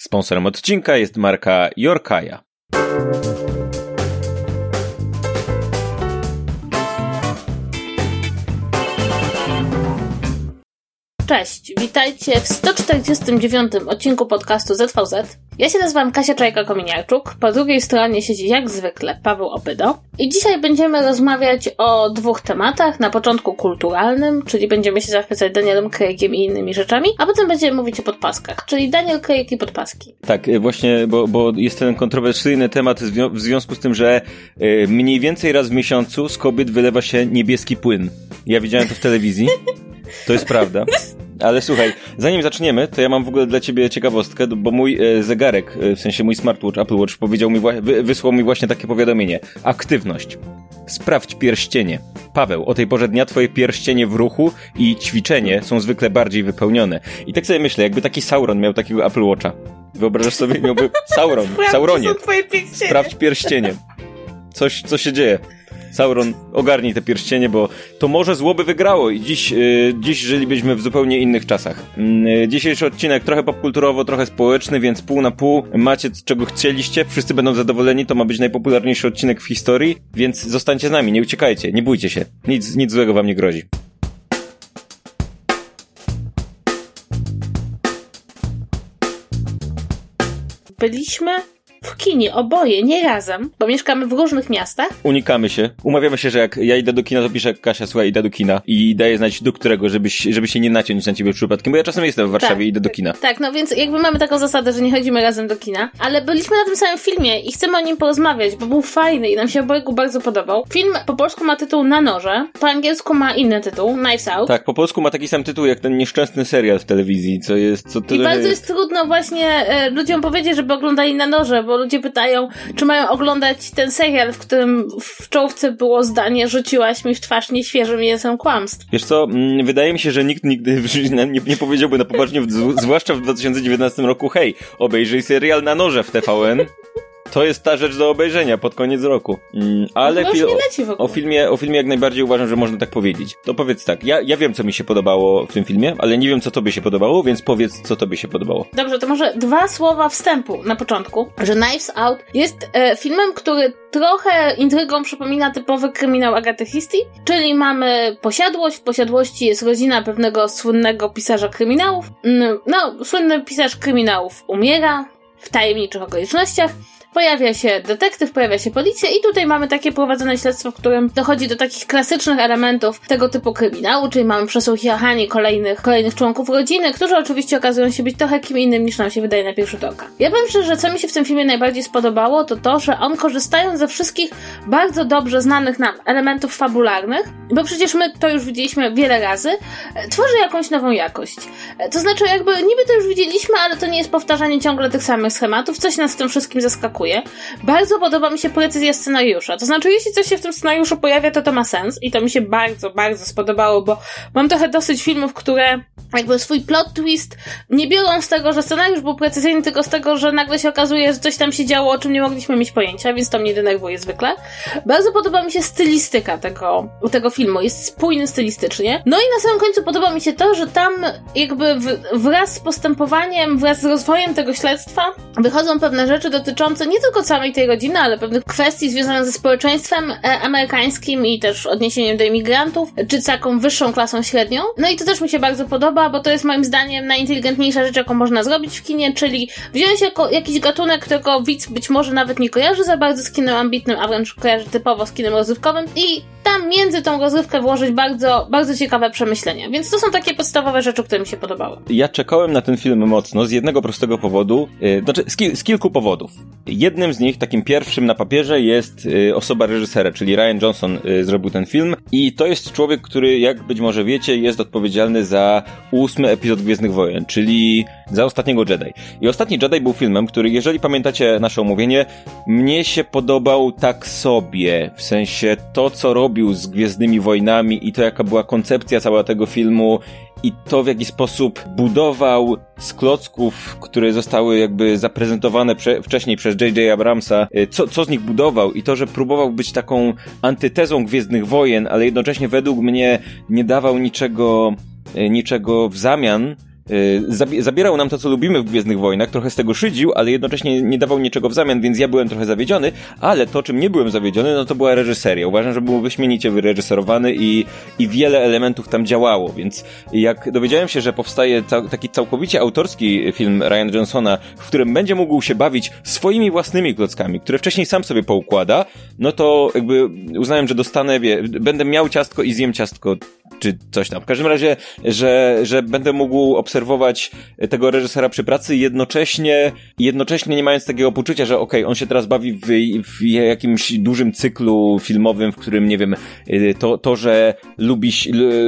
Sponsorem odcinka jest marka Yorkaya. Cześć, witajcie w 149 odcinku podcastu ZVZ. Ja się nazywam Kasia Czajka-Kominiarczuk, po drugiej stronie siedzi jak zwykle Paweł Opydo i dzisiaj będziemy rozmawiać o dwóch tematach. Na początku kulturalnym, czyli będziemy się zachwycać Danielem Craigiem i innymi rzeczami, a potem będziemy mówić o podpaskach, czyli Daniel Craig i podpaski. Tak, y, właśnie, bo, bo jest ten kontrowersyjny temat w związku z tym, że y, mniej więcej raz w miesiącu z kobiet wylewa się niebieski płyn. Ja widziałem to w telewizji. To jest prawda. Ale słuchaj, zanim zaczniemy, to ja mam w ogóle dla ciebie ciekawostkę, bo mój e, zegarek, e, w sensie mój smartwatch Apple Watch powiedział mi, wy, wysłał mi właśnie takie powiadomienie. Aktywność. Sprawdź pierścienie. Paweł, o tej porze dnia twoje pierścienie w ruchu i ćwiczenie są zwykle bardziej wypełnione. I tak sobie myślę, jakby taki Sauron miał takiego Apple Watcha. Wyobrażasz sobie, miałby Sauron, Sauronie. Sprawdź pierścienie. Coś, co się dzieje. Sauron, ogarnij te pierścienie, bo to może złoby wygrało i dziś, yy, dziś żylibyśmy w zupełnie innych czasach. Yy, dzisiejszy odcinek trochę popkulturowo, trochę społeczny, więc pół na pół. Macie czego chcieliście, wszyscy będą zadowoleni, to ma być najpopularniejszy odcinek w historii, więc zostańcie z nami, nie uciekajcie, nie bójcie się. Nic, nic złego wam nie grozi. Byliśmy w kinie, oboje, nie razem, bo mieszkamy w różnych miastach. Unikamy się. Umawiamy się, że jak ja idę do kina, to piszę Kasia, słuchaj, idę do kina i daję znać do którego, żebyś, żeby się nie naciąć na ciebie przypadkiem, bo ja czasem jestem w Warszawie tak, i idę do kina. Tak, no więc jakby mamy taką zasadę, że nie chodzimy razem do kina, ale byliśmy na tym samym filmie i chcemy o nim porozmawiać, bo był fajny i nam się obojgu bardzo podobał. Film po polsku ma tytuł Na noże, po angielsku ma inny tytuł, Knives Out. Tak, po polsku ma taki sam tytuł jak ten nieszczęsny serial w telewizji, co jest... Co I bardzo jest trudno właśnie e, ludziom powiedzieć, żeby oglądali Na noże, bo ludzie pytają, czy mają oglądać ten serial, w którym w czołówce było zdanie rzuciłaś mi w twarz nieświeżym mięsem kłamstw. Wiesz co, mm, wydaje mi się, że nikt nigdy nie, nie powiedziałby na poważnie, zwłaszcza w 2019 roku, hej, obejrzyj serial na noże w TVN. To jest ta rzecz do obejrzenia pod koniec roku. Mm, ale no fi- o, filmie, o filmie jak najbardziej uważam, że można tak powiedzieć. To powiedz tak, ja, ja wiem, co mi się podobało w tym filmie, ale nie wiem, co tobie się podobało, więc powiedz, co tobie się podobało. Dobrze, to może dwa słowa wstępu na początku, że Knives Out jest e, filmem, który trochę intrygą przypomina typowy kryminał Agaty Christie, czyli mamy posiadłość, w posiadłości jest rodzina pewnego słynnego pisarza kryminałów. Mm, no, słynny pisarz kryminałów umiera w tajemniczych okolicznościach pojawia się detektyw, pojawia się policja i tutaj mamy takie prowadzone śledztwo, w którym dochodzi do takich klasycznych elementów tego typu kryminału, czyli mamy przesłuchiwanie kolejnych, kolejnych członków rodziny, którzy oczywiście okazują się być trochę kim innym niż nam się wydaje na pierwszy rzut oka. Ja powiem szczerze, że co mi się w tym filmie najbardziej spodobało, to to, że on korzystając ze wszystkich bardzo dobrze znanych nam elementów fabularnych, bo przecież my to już widzieliśmy wiele razy, tworzy jakąś nową jakość. To znaczy jakby niby to już widzieliśmy, ale to nie jest powtarzanie ciągle tych samych schematów, coś nas w tym wszystkim zaskakuje bardzo podoba mi się precyzja scenariusza. To znaczy, jeśli coś się w tym scenariuszu pojawia, to to ma sens i to mi się bardzo, bardzo spodobało, bo mam trochę dosyć filmów, które jakby swój plot twist nie biorą z tego, że scenariusz był precyzyjny, tylko z tego, że nagle się okazuje, że coś tam się działo, o czym nie mogliśmy mieć pojęcia, więc to mnie denerwuje zwykle. Bardzo podoba mi się stylistyka tego, tego filmu. Jest spójny stylistycznie. No i na samym końcu podoba mi się to, że tam jakby wraz z postępowaniem, wraz z rozwojem tego śledztwa wychodzą pewne rzeczy dotyczące nie tylko całej tej rodziny, ale pewnych kwestii związanych ze społeczeństwem e, amerykańskim i też odniesieniem do imigrantów, czy z taką wyższą klasą średnią. No i to też mi się bardzo podoba, bo to jest moim zdaniem najinteligentniejsza rzecz, jaką można zrobić w kinie, czyli wziąć jako jakiś gatunek, którego widz być może nawet nie kojarzy za bardzo z kinem ambitnym, a wręcz kojarzy typowo z kinem rozrywkowym i tam między tą rozrywkę włożyć bardzo, bardzo ciekawe przemyślenia. Więc to są takie podstawowe rzeczy, które mi się podobały. Ja czekałem na ten film mocno z jednego prostego powodu, yy, znaczy z, ki z, kilku powodów. Jednym z nich, takim pierwszym na papierze, jest yy, osoba reżysera, czyli Ryan Johnson yy, zrobił ten film i to jest człowiek, który, jak być może wiecie, jest odpowiedzialny za ósmy epizod Gwiezdnych Wojen, czyli za Ostatniego Jedi. I Ostatni Jedi był filmem, który, jeżeli pamiętacie nasze omówienie, mnie się podobał tak sobie, w sensie to, co robił z Gwiezdnymi Wojnami i to, jaka była koncepcja całego tego filmu i to, w jaki sposób budował z klocków, które zostały jakby zaprezentowane prze, wcześniej przez J.J. Abramsa, y, co, co z nich budował i to, że próbował być taką antytezą Gwiezdnych Wojen, ale jednocześnie według mnie nie dawał niczego, y, niczego w zamian, zabierał nam to, co lubimy w Gwiezdnych Wojnach, trochę z tego szydził, ale jednocześnie nie dawał niczego w zamian, więc ja byłem trochę zawiedziony, ale to, czym nie byłem zawiedziony, no to była reżyseria. Uważam, że był wyśmienicie wyreżyserowany i, i wiele elementów tam działało, więc jak dowiedziałem się, że powstaje taki całkowicie autorski film Ryan Johnsona, w którym będzie mógł się bawić swoimi własnymi klockami, które wcześniej sam sobie poukłada, no to jakby uznałem, że dostanę, wie, będę miał ciastko i zjem ciastko czy coś tam. W każdym razie, że, że będę mógł obserwować tego reżysera przy pracy jednocześnie, jednocześnie nie mając takiego poczucia, że okej, okay, on się teraz bawi w, w jakimś dużym cyklu filmowym, w którym, nie wiem, to, to że lubi,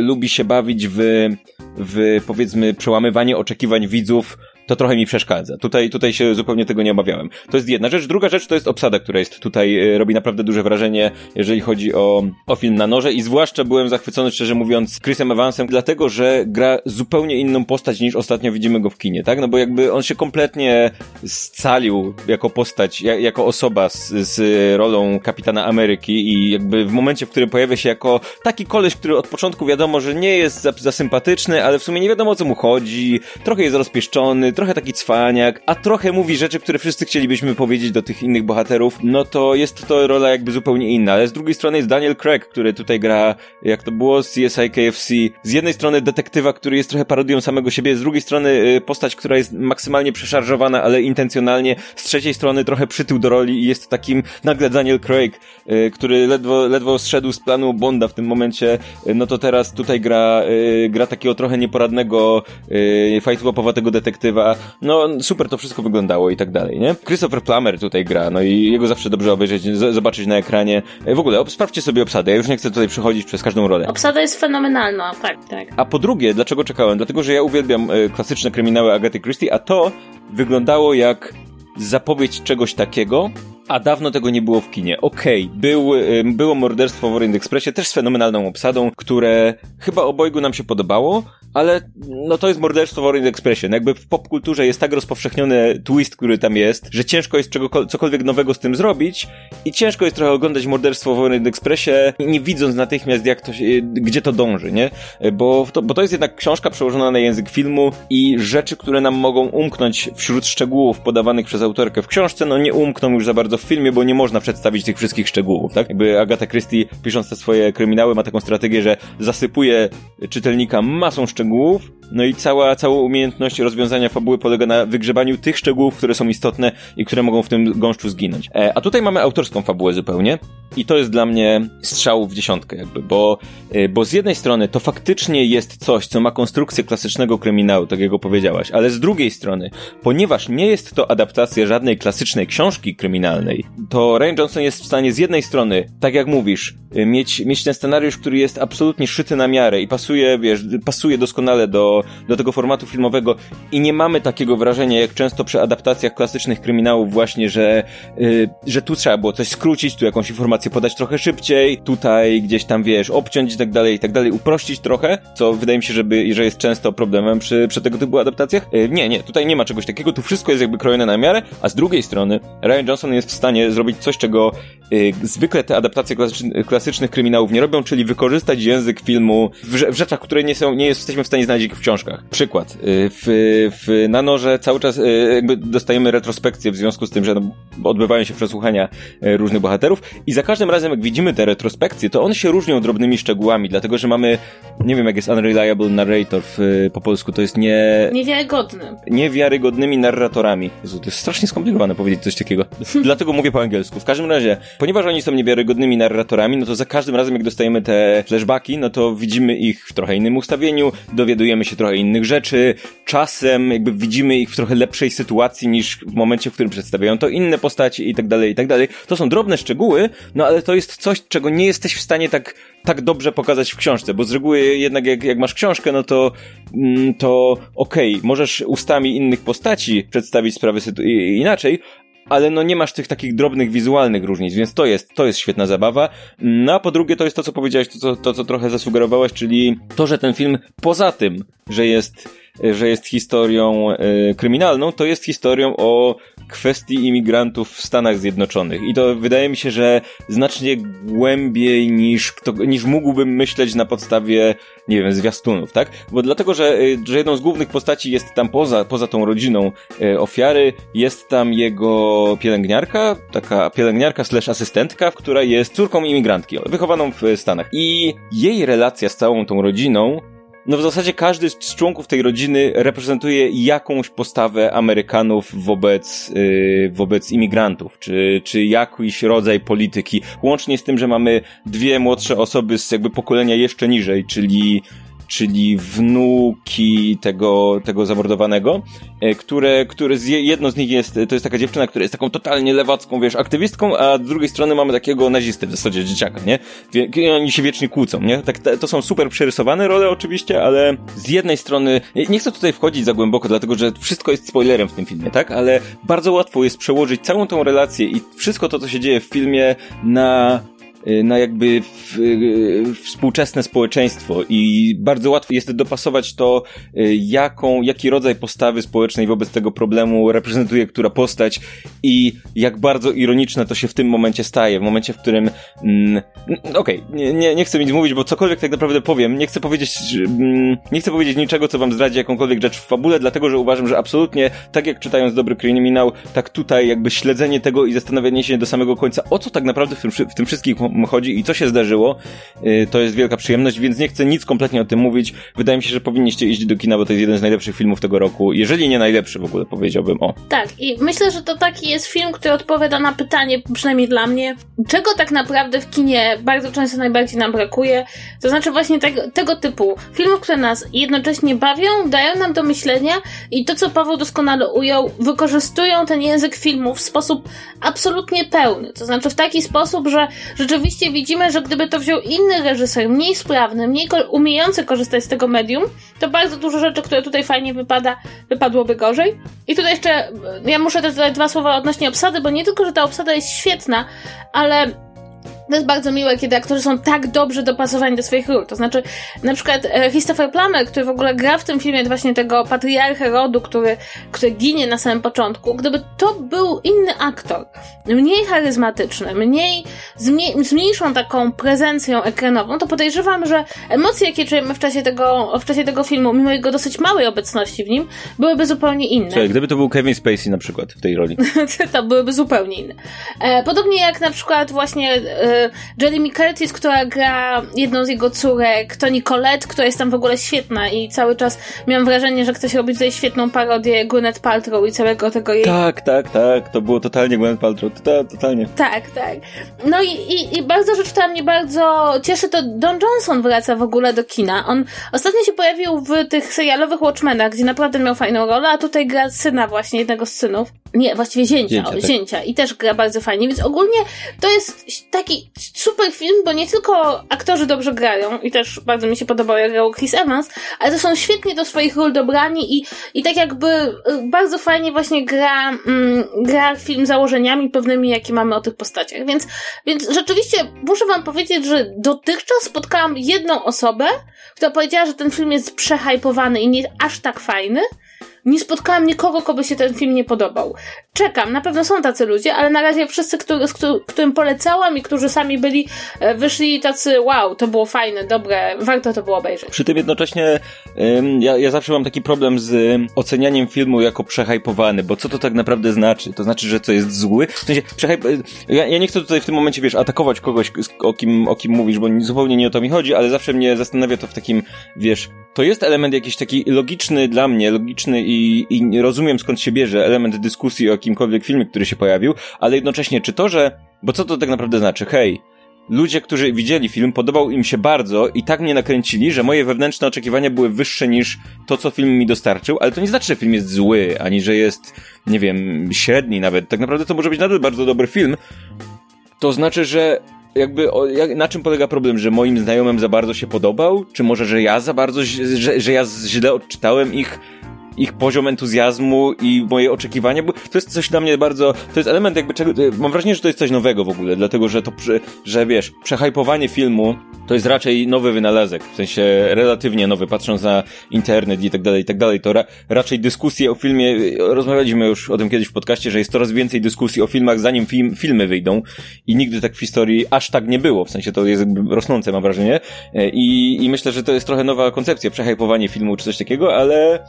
lubi się bawić w, w powiedzmy przełamywanie oczekiwań widzów, to trochę mi przeszkadza. Tutaj, tutaj się zupełnie tego nie obawiałem. To jest jedna rzecz. Druga rzecz to jest obsada, która jest tutaj, e, robi naprawdę duże wrażenie, jeżeli chodzi o, o film na noże i zwłaszcza byłem zachwycony, szczerze mówiąc, Chrisem Evansem, dlatego, że gra zupełnie inną postać niż ostatnio widzimy go w kinie, tak? No bo jakby on się kompletnie scalił jako postać, jako osoba z, z rolą kapitana Ameryki i jakby w momencie, w którym pojawia się jako taki koleś, który od początku wiadomo, że nie jest za, za sympatyczny, ale w sumie nie wiadomo o co mu chodzi, trochę jest rozpieszczony, trochę taki cwaniak, a trochę mówi rzeczy, które wszyscy chcielibyśmy powiedzieć do tych innych bohaterów, no to jest to rola jakby zupełnie inna. Ale z drugiej strony jest Daniel Craig, który tutaj gra, jak to było z CSI KFC. Z jednej strony detektywa, który jest trochę parodią samego siebie, z drugiej strony y, postać, która jest maksymalnie przeszarżowana, ale intencjonalnie. Z trzeciej strony trochę przytył do roli i jest takim nagle Daniel Craig, y, który ledwo, ledwo zszedł z planu Bonda w tym momencie, y, no to teraz tutaj gra, gra takiego trochę nieporadnego, fajtłopowatego detektywa, no super to wszystko wyglądało i tak dalej, nie? Christopher Plummer tutaj gra, no i jego zawsze dobrze obejrzeć, zobaczyć na ekranie. E, w ogóle, sprawdźcie sobie obsadę, ja już nie chcę tutaj przechodzić przez każdą rolę. Obsada jest fenomenalna, tak, tak. A po drugie, dlaczego czekałem? Dlatego, że ja uwielbiam e, klasyczne kryminały Agaty Christie, a to wyglądało jak zapowiedź czegoś takiego, a dawno tego nie było w kinie. Okej, okay, był, było morderstwo w Orient Expressie, też z fenomenalną obsadą, które chyba obojgu nam się podobało, ale no to jest morderstwo w Orient Expressie. No jakby w popkulturze jest tak rozpowszechniony twist, który tam jest, że ciężko jest czego, cokolwiek nowego z tym zrobić i ciężko jest trochę oglądać morderstwo w Orient Expressie, nie widząc natychmiast jak to się, gdzie to dąży, nie? Bo to, bo to jest jednak książka przełożona na język filmu i rzeczy, które nam mogą umknąć wśród szczegółów podawanych przez autorkę w książce, no nie umkną już za bardzo w filmie, bo nie można przedstawić tych wszystkich szczegółów, tak? Jakby Agatha Christie, pisząc te swoje kryminały, ma taką strategię, że zasypuje czytelnika masą szczegółów, no i cała, cała umiejętność rozwiązania fabuły polega na wygrzebaniu tych szczegółów, które są istotne i które mogą w tym gąszczu zginąć. E, a tutaj mamy autorską fabułę zupełnie i to jest dla mnie strzał w dziesiątkę jakby, bo, e, bo z jednej strony to faktycznie jest coś, co ma konstrukcję klasycznego kryminału, tak jak powiedziałaś, ale z drugiej strony, ponieważ nie jest to adaptacja żadnej klasycznej książki kryminalnej, to Ryan Johnson jest w stanie z jednej strony, tak jak mówisz, e, mieć, mieć ten scenariusz, który jest absolutnie szyty na miarę i pasuje, wiesz, pasuje doskonale do, do tego formatu filmowego i nie mamy takiego wrażenia, jak często przy adaptacjach klasycznych kryminałów właśnie, że, yy, że tu trzeba było coś skrócić, tu jakąś informację podać trochę szybciej, tutaj gdzieś tam, wiesz, obciąć i tak dalej, i tak dalej, uprościć trochę, co wydaje mi się, żeby, że jest często problemem przy, przy tego typu adaptacjach. Yy, nie, nie, tutaj nie ma czegoś takiego, tu wszystko jest jakby krojone na miarę, a z drugiej strony Ryan Johnson jest w stanie zrobić coś, czego yy, zwykle te adaptacje klasycznych, klasycznych kryminałów nie robią, czyli wykorzystać język filmu w, w rzeczach, które nie są, nie jesteśmy w stanie znaleźć ich w książkach. Przykład. Y, w, w, na Norze cały czas y, jakby dostajemy retrospekcje w związku z tym, że no, odbywają się przesłuchania y, różnych bohaterów i za każdym razem jak widzimy te retrospekcje, to one się różnią drobnymi szczegółami, dlatego, że mamy, nie wiem jak jest unreliable narrator w, po polsku, to jest nie... Niewiarygodny. Niewiarygodnymi narratorami. Jezu, to jest strasznie skomplikowane powiedzieć coś takiego. Dlatego mówię po angielsku. W każdym razie, ponieważ oni są niewiarygodnymi narratorami, no to za każdym razem jak dostajemy te flashbacki, no to widzimy ich w trochę innym ustawieniu, dowiadujemy się trochę innych rzeczy, czasem jakby widzimy ich w trochę lepszej sytuacji niż w momencie, w którym przedstawiają to inne postaci i tak dalej, i tak dalej. To są drobne szczegóły, no ale to jest coś, czego nie jesteś w stanie tak, tak dobrze pokazać w książce, bo z reguły jednak jak, jak masz książkę, no to, mm, to okej, okay, możesz ustami innych postaci przedstawić sprawy inaczej, ale no nie masz tych takich drobnych wizualnych różnic, więc to jest, to jest świetna zabawa. No a po drugie to jest to, co powiedziałeś, to, to, to co trochę zasugerowałeś, czyli to, że ten film poza tym, że jest że jest historią y, kryminalną, to jest historią o kwestii imigrantów w Stanach Zjednoczonych. I to wydaje mi się, że znacznie głębiej niż, kto, niż mógłbym myśleć na podstawie, nie wiem, zwiastunów, tak? Bo dlatego, że, y, że jedną z głównych postaci jest tam poza, poza tą rodziną y, ofiary, jest tam jego pielęgniarka, taka pielęgniarka slash asystentka, która jest córką imigrantki, wychowaną w Stanach. I jej relacja z całą tą rodziną no w zasadzie każdy z członków tej rodziny reprezentuje jakąś postawę Amerykanów wobec, yy, wobec imigrantów, czy, czy jakiś rodzaj polityki. Łącznie z tym, że mamy dwie młodsze osoby z jakby pokolenia jeszcze niżej, czyli czyli wnuki tego, tego zamordowanego, e, które, które z, jedno z nich jest, to jest taka dziewczyna, która jest taką totalnie lewacką, wiesz, aktywistką, a z drugiej strony mamy takiego nazistę w zasadzie dzieciaka, nie? I oni się wiecznie kłócą, nie? Tak, to są super przerysowane role oczywiście, ale z jednej strony, nie chcę tutaj wchodzić za głęboko, dlatego że wszystko jest spoilerem w tym filmie, tak? Ale bardzo łatwo jest przełożyć całą tą relację i wszystko to, co się dzieje w filmie na na jakby w, y, współczesne społeczeństwo. I bardzo łatwo jest dopasować to, y, jaką, jaki rodzaj postawy społecznej wobec tego problemu reprezentuje która postać i jak bardzo ironiczne to się w tym momencie staje, w momencie, w którym mm, okej, okay, nie, nie, nie chcę nic mówić, bo cokolwiek tak naprawdę powiem, nie chcę powiedzieć mm, nie chcę powiedzieć niczego, co wam zdradzi jakąkolwiek rzecz w fabule, dlatego, że uważam, że absolutnie, tak jak czytając dobry kryminał, tak tutaj jakby śledzenie tego i zastanawianie się do samego końca, o co tak naprawdę w tym, w tym wszystkim chodzi i co się zdarzyło, y, to jest wielka przyjemność, więc nie chcę nic kompletnie o tym mówić. Wydaje mi się, że powinniście iść do kina, bo to jest jeden z najlepszych filmów tego roku, jeżeli nie najlepszy w ogóle, powiedziałbym o. Tak, i myślę, że to taki jest film, który odpowiada na pytanie, przynajmniej dla mnie, czego tak naprawdę w kinie bardzo często najbardziej nam brakuje. To znaczy właśnie tego, tego typu filmów, które nas jednocześnie bawią, dają nam do myślenia i to, co Paweł doskonale ujął, wykorzystują ten język filmu w sposób absolutnie pełny. To znaczy w taki sposób, że rzeczywiście widzimy, że gdyby to wziął inny reżyser, mniej sprawny, mniej umiejący korzystać z tego medium, to bardzo dużo rzeczy, które tutaj fajnie wypada, wypadłoby gorzej. I tutaj jeszcze, ja muszę też dodać dwa słowa odnośnie obsady, bo nie tylko, że ta obsada jest świetna, ale to jest bardzo miłe, kiedy aktorzy są tak dobrze dopasowani do swoich ról. To znaczy, na przykład e, Christopher Plummer, który w ogóle gra w tym filmie właśnie tego patriarchę rodu, który, który ginie na samym początku, gdyby to był inny aktor, mniej charyzmatyczny, mniej, zmniej, z mniejszą taką prezencją ekranową, to podejrzewam, że emocje, jakie czujemy w czasie tego, w czasie tego filmu, mimo jego dosyć małej obecności w nim, byłyby zupełnie inne. Słuchaj, gdyby to był Kevin Spacey na przykład w tej roli. to byłyby zupełnie inne. E, podobnie jak na przykład właśnie e, Jeremy Curtis, która gra jedną z jego córek, to Nicolette, która jest tam w ogóle świetna i cały czas miałam wrażenie, że ktoś robi tutaj świetną parodię Gwyneth Paltrow i całego tego jej... Tak, tak, tak, to było totalnie Gwyneth Paltrow, to, totalnie. Tak, tak. No i, i, i bardzo rzecz, która mnie bardzo cieszy, to Don Johnson wraca w ogóle do kina. On ostatnio się pojawił w tych serialowych Watchmenach, gdzie naprawdę miał fajną rolę, a tutaj gra syna właśnie, jednego z synów. Nie, właściwie zięcia, zięcia, tak. zięcia. I też gra bardzo fajnie, więc ogólnie to jest taki super film, bo nie tylko aktorzy dobrze grają i też bardzo mi się podobał, jak grał Chris Evans, ale to są świetnie do swoich ról dobrani i, i tak jakby y, bardzo fajnie właśnie gra, mm, gra film założeniami pewnymi, jakie mamy o tych postaciach. Więc, więc rzeczywiście muszę wam powiedzieć, że dotychczas spotkałam jedną osobę, która powiedziała, że ten film jest przehajpowany i nie aż tak fajny, nie spotkałam nikogo, kogo się ten film nie podobał. Czekam, na pewno są tacy ludzie, ale na razie wszyscy, który, z którym polecałam i którzy sami byli, e, wyszli tacy wow, to było fajne, dobre, warto to było obejrzeć. Przy tym jednocześnie ja, ja zawsze mam taki problem z ocenianiem filmu jako przehajpowany, bo co to tak naprawdę znaczy? To znaczy, że co jest zły? W sensie, przehajp... ja, ja nie chcę tutaj w tym momencie, wiesz, atakować kogoś, o kim, o kim mówisz, bo zupełnie nie o to mi chodzi, ale zawsze mnie zastanawia to w takim, wiesz, to jest element jakiś taki logiczny dla mnie, logiczny i, i rozumiem skąd się bierze element dyskusji o jakimkolwiek filmie, który się pojawił, ale jednocześnie czy to, że, bo co to tak naprawdę znaczy? Hej, ludzie, którzy widzieli film, podobał im się bardzo i tak mnie nakręcili, że moje wewnętrzne oczekiwania były wyższe niż to, co film mi dostarczył, ale to nie znaczy, że film jest zły, ani że jest, nie wiem, średni nawet. Tak naprawdę to może być nadal bardzo dobry film. To znaczy, że jakby o, jak, na czym polega problem, że moim znajomym za bardzo się podobał? Czy może, że ja za bardzo, że, że ja źle odczytałem ich ich poziom entuzjazmu i moje oczekiwania, bo to jest coś dla mnie bardzo, to jest element jakby czego, mam wrażenie, że to jest coś nowego w ogóle, dlatego, że to, że wiesz, przehajpowanie filmu to jest raczej nowy wynalazek, w sensie relatywnie nowy, patrząc na internet i tak dalej, i tak dalej, to ra raczej dyskusje o filmie, rozmawialiśmy już o tym kiedyś w podcaście, że jest coraz więcej dyskusji o filmach, zanim film, filmy wyjdą i nigdy tak w historii aż tak nie było, w sensie to jest rosnące, mam wrażenie, i, i myślę, że to jest trochę nowa koncepcja, przehajpowanie filmu czy coś takiego, ale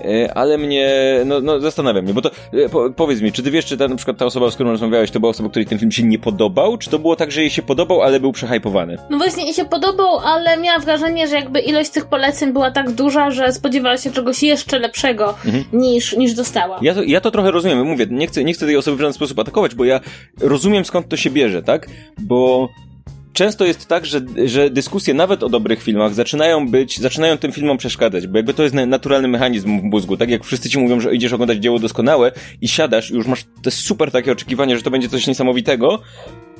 E, ale mnie, no, no zastanawia mnie, bo to, e, po, powiedz mi, czy ty wiesz, czy ta, na przykład ta osoba, z którą rozmawiałeś, to była osoba, której ten film się nie podobał, czy to było tak, że jej się podobał, ale był przehypowany? No właśnie, jej się podobał, ale miała wrażenie, że jakby ilość tych poleceń była tak duża, że spodziewała się czegoś jeszcze lepszego mhm. niż, niż dostała. Ja to, ja to trochę rozumiem, mówię, nie chcę, nie chcę tej osoby w żaden sposób atakować, bo ja rozumiem skąd to się bierze, tak? Bo często jest tak, że, że dyskusje nawet o dobrych filmach zaczynają być, zaczynają tym filmom przeszkadzać, bo jakby to jest naturalny mechanizm w mózgu, tak jak wszyscy ci mówią, że idziesz oglądać dzieło doskonałe i siadasz i już masz te super takie oczekiwania, że to będzie coś niesamowitego,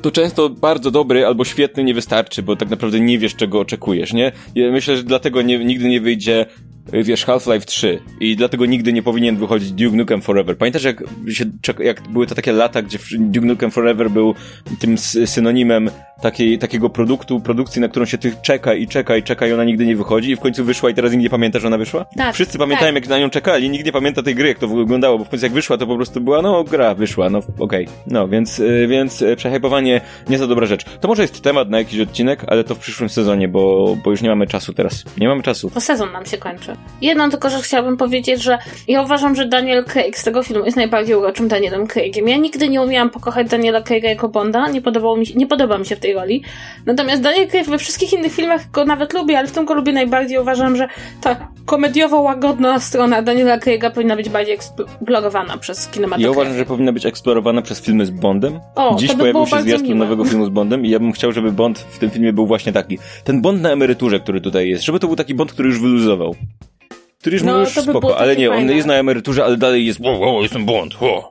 to często bardzo dobry albo świetny nie wystarczy, bo tak naprawdę nie wiesz, czego oczekujesz, nie? Ja myślę, że dlatego nie, nigdy nie wyjdzie wiesz, Half-Life 3 i dlatego nigdy nie powinien wychodzić Duke Nukem Forever. Pamiętasz, jak, się, jak były to takie lata, gdzie Duke Nukem Forever był tym synonimem takiej, takiego produktu, produkcji, na którą się tych czeka i czeka i czeka i ona nigdy nie wychodzi i w końcu wyszła i teraz nikt nie pamięta, że ona wyszła? Tak. Wszyscy pamiętają, tak. jak na nią czekali, nikt nie pamięta tej gry, jak to wyglądało, bo w końcu jak wyszła, to po prostu była, no, gra wyszła, no, okej. Okay. No, więc, y, więc y, przehypowanie nie za dobra rzecz. To może jest temat na jakiś odcinek, ale to w przyszłym sezonie, bo, bo już nie mamy czasu teraz. Nie mamy czasu. To sezon nam się kończy. Jedno tylko, że chciałabym powiedzieć, że ja uważam, że Daniel Craig z tego filmu jest najbardziej uroczym Danielem Craigiem. Ja nigdy nie umiałam pokochać Daniela Craiga jako Bonda, nie podobało mi się, nie podoba mi się w tej roli. Natomiast Daniel Craig we wszystkich innych filmach go nawet lubię, ale w tym go lubię najbardziej. Uważam, że ta komediowo-łagodna strona Daniela Craiga powinna być bardziej eksplorowana przez kinematografię. Ja uważam, że powinna być eksplorowana przez filmy z Bondem. O, Dziś by pojawił się zwiastun nowego filmu z Bondem i ja bym chciał, żeby Bond w tym filmie był właśnie taki. Ten Bond na emeryturze, który tutaj jest, żeby to był taki Bond, który już wyluzował który już no, spoko, ale nie, on jest na emeryturze, ale dalej jest wow, wow, jestem błąd, wow.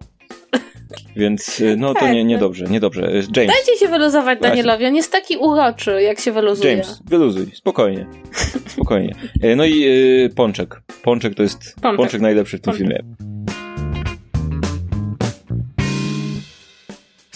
Więc y, no to nie, tak. niedobrze, niedobrze. Y, James. Dajcie się wyluzować Danielowi, on jest taki uroczy, jak się wyluzuje. James, wyluzuj, spokojnie. Spokojnie. Y, no i y, Pączek. Pączek to jest Pączek, Pączek najlepszy w tym Pączek. filmie.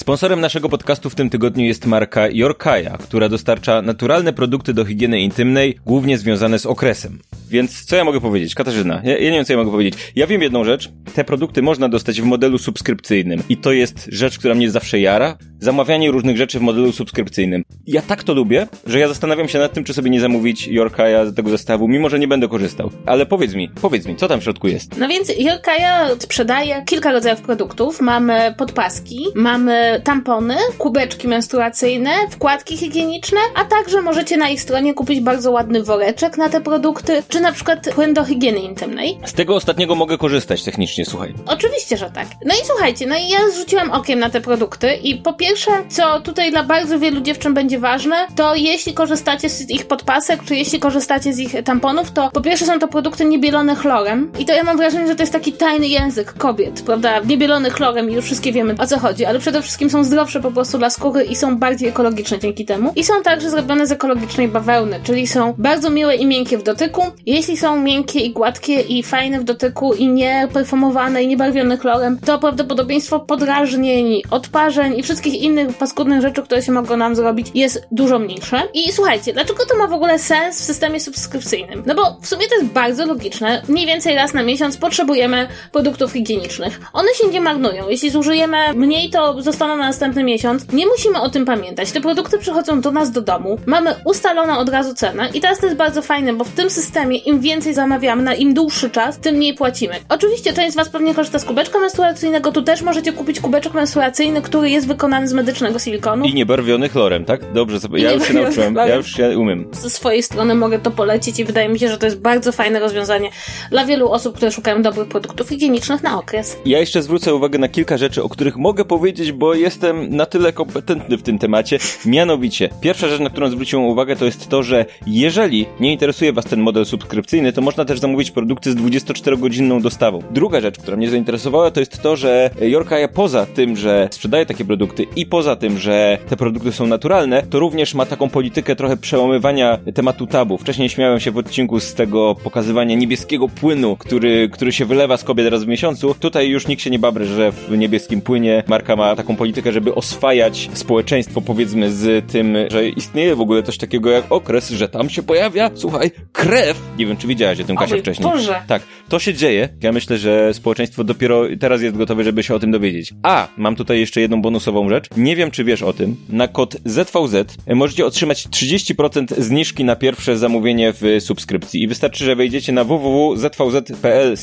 Sponsorem naszego podcastu w tym tygodniu jest marka Yorkaya, która dostarcza naturalne produkty do higieny intymnej, głównie związane z okresem. Więc co ja mogę powiedzieć? Katarzyna, ja, ja, nie wiem, co ja mogę powiedzieć. Ja wiem jedną rzecz. Te produkty można dostać w modelu subskrypcyjnym. I to jest rzecz, która mnie zawsze jara. Zamawianie różnych rzeczy w modelu subskrypcyjnym. Ja tak to lubię, że ja zastanawiam się nad tym, czy sobie nie zamówić Yorkaya z tego zestawu, mimo że nie będę korzystał. Ale powiedz mi, powiedz mi, co tam w środku jest? No więc Yorkaya sprzedaje kilka rodzajów produktów. Mamy podpaski, mamy tampony, kubeczki menstruacyjne, wkładki higieniczne, a także możecie na ich stronie kupić bardzo ładny woreczek na te produkty, czy na przykład płyn do higieny intymnej. Z tego ostatniego mogę korzystać technicznie, słuchaj. Oczywiście, że tak. No i słuchajcie, no i ja zrzuciłam okiem na te produkty i po pierwsze, co tutaj dla bardzo wielu dziewczyn będzie ważne, to jeśli korzystacie z ich podpasek, czy jeśli korzystacie z ich tamponów, to po pierwsze są to produkty niebielone chlorem i to ja mam wrażenie, że to jest taki tajny język kobiet, prawda? Niebielony chlorem i już wszystkie wiemy o co chodzi, ale przede wszystkim są zdrowsze po prostu dla skóry i są bardziej ekologiczne dzięki temu. I są także zrobione z ekologicznej bawełny, czyli są bardzo miłe i miękkie w dotyku. Jeśli są miękkie i gładkie i fajne w dotyku i nie perfumowane i nie barwione chlorem, to prawdopodobieństwo podrażnień, odparzeń i wszystkich innych paskudnych rzeczy, które się mogą nam zrobić jest dużo mniejsze. I słuchajcie, dlaczego to ma w ogóle sens w systemie subskrypcyjnym? No bo w sumie to jest bardzo logiczne. Mniej więcej raz na miesiąc potrzebujemy produktów higienicznych. One się nie marnują. Jeśli zużyjemy mniej, to zostaną na następny miesiąc. Nie musimy o tym pamiętać. Te produkty przychodzą do nas do domu. Mamy ustaloną od razu cenę i teraz to jest bardzo fajne, bo w tym systemie im więcej zamawiamy na im dłuższy czas, tym mniej płacimy. Oczywiście część z Was pewnie korzysta z kubeczka menstruacyjnego, tu też możecie kupić kubeczek menstruacyjny, który jest wykonany z medycznego silikonu. I niebarwiony chlorem, tak? Dobrze, sobie. ja już się nauczyłem, ja już się umiem. Ze swojej strony mogę to polecić i wydaje mi się, że to jest bardzo fajne rozwiązanie dla wielu osób, które szukają dobrych produktów higienicznych na okres. Ja jeszcze zwrócę uwagę na kilka rzeczy, o których mogę powiedzieć, bo bo jestem na tyle kompetentny w tym temacie. Mianowicie, pierwsza rzecz, na którą zwróciłem uwagę, to jest to, że jeżeli nie interesuje Was ten model subskrypcyjny, to można też zamówić produkty z 24-godzinną dostawą. Druga rzecz, która mnie zainteresowała, to jest to, że Yorkaya poza tym, że sprzedaje takie produkty i poza tym, że te produkty są naturalne, to również ma taką politykę trochę przełamywania tematu tabu. Wcześniej śmiałem się w odcinku z tego pokazywania niebieskiego płynu, który, który się wylewa z kobiet raz w miesiącu. Tutaj już nikt się nie babry, że w niebieskim płynie marka ma taką politykę, żeby oswajać społeczeństwo, powiedzmy, z tym, że istnieje w ogóle coś takiego jak okres, że tam się pojawia, słuchaj, krew. Nie wiem, czy widziałaś o tym, Kasia, Oj, wcześniej. Boże. Tak, to się dzieje. Ja myślę, że społeczeństwo dopiero teraz jest gotowe, żeby się o tym dowiedzieć. A, mam tutaj jeszcze jedną bonusową rzecz. Nie wiem, czy wiesz o tym. Na kod ZVZ możecie otrzymać 30% zniżki na pierwsze zamówienie w subskrypcji. I wystarczy, że wejdziecie na www.zvz.pl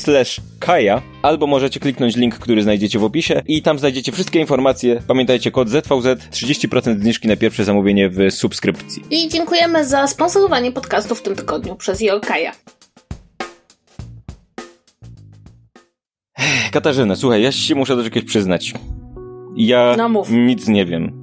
kaja albo możecie kliknąć link, który znajdziecie w opisie i tam znajdziecie wszystkie informacje. Pamiętajcie, kod ZVZ 30% zniżki na pierwsze zamówienie w subskrypcji. I dziękujemy za sponsorowanie podcastu w tym tygodniu przez Jorkaja. Katarzyna, słuchaj, ja się muszę do czegoś przyznać. Ja No nic nie wiem.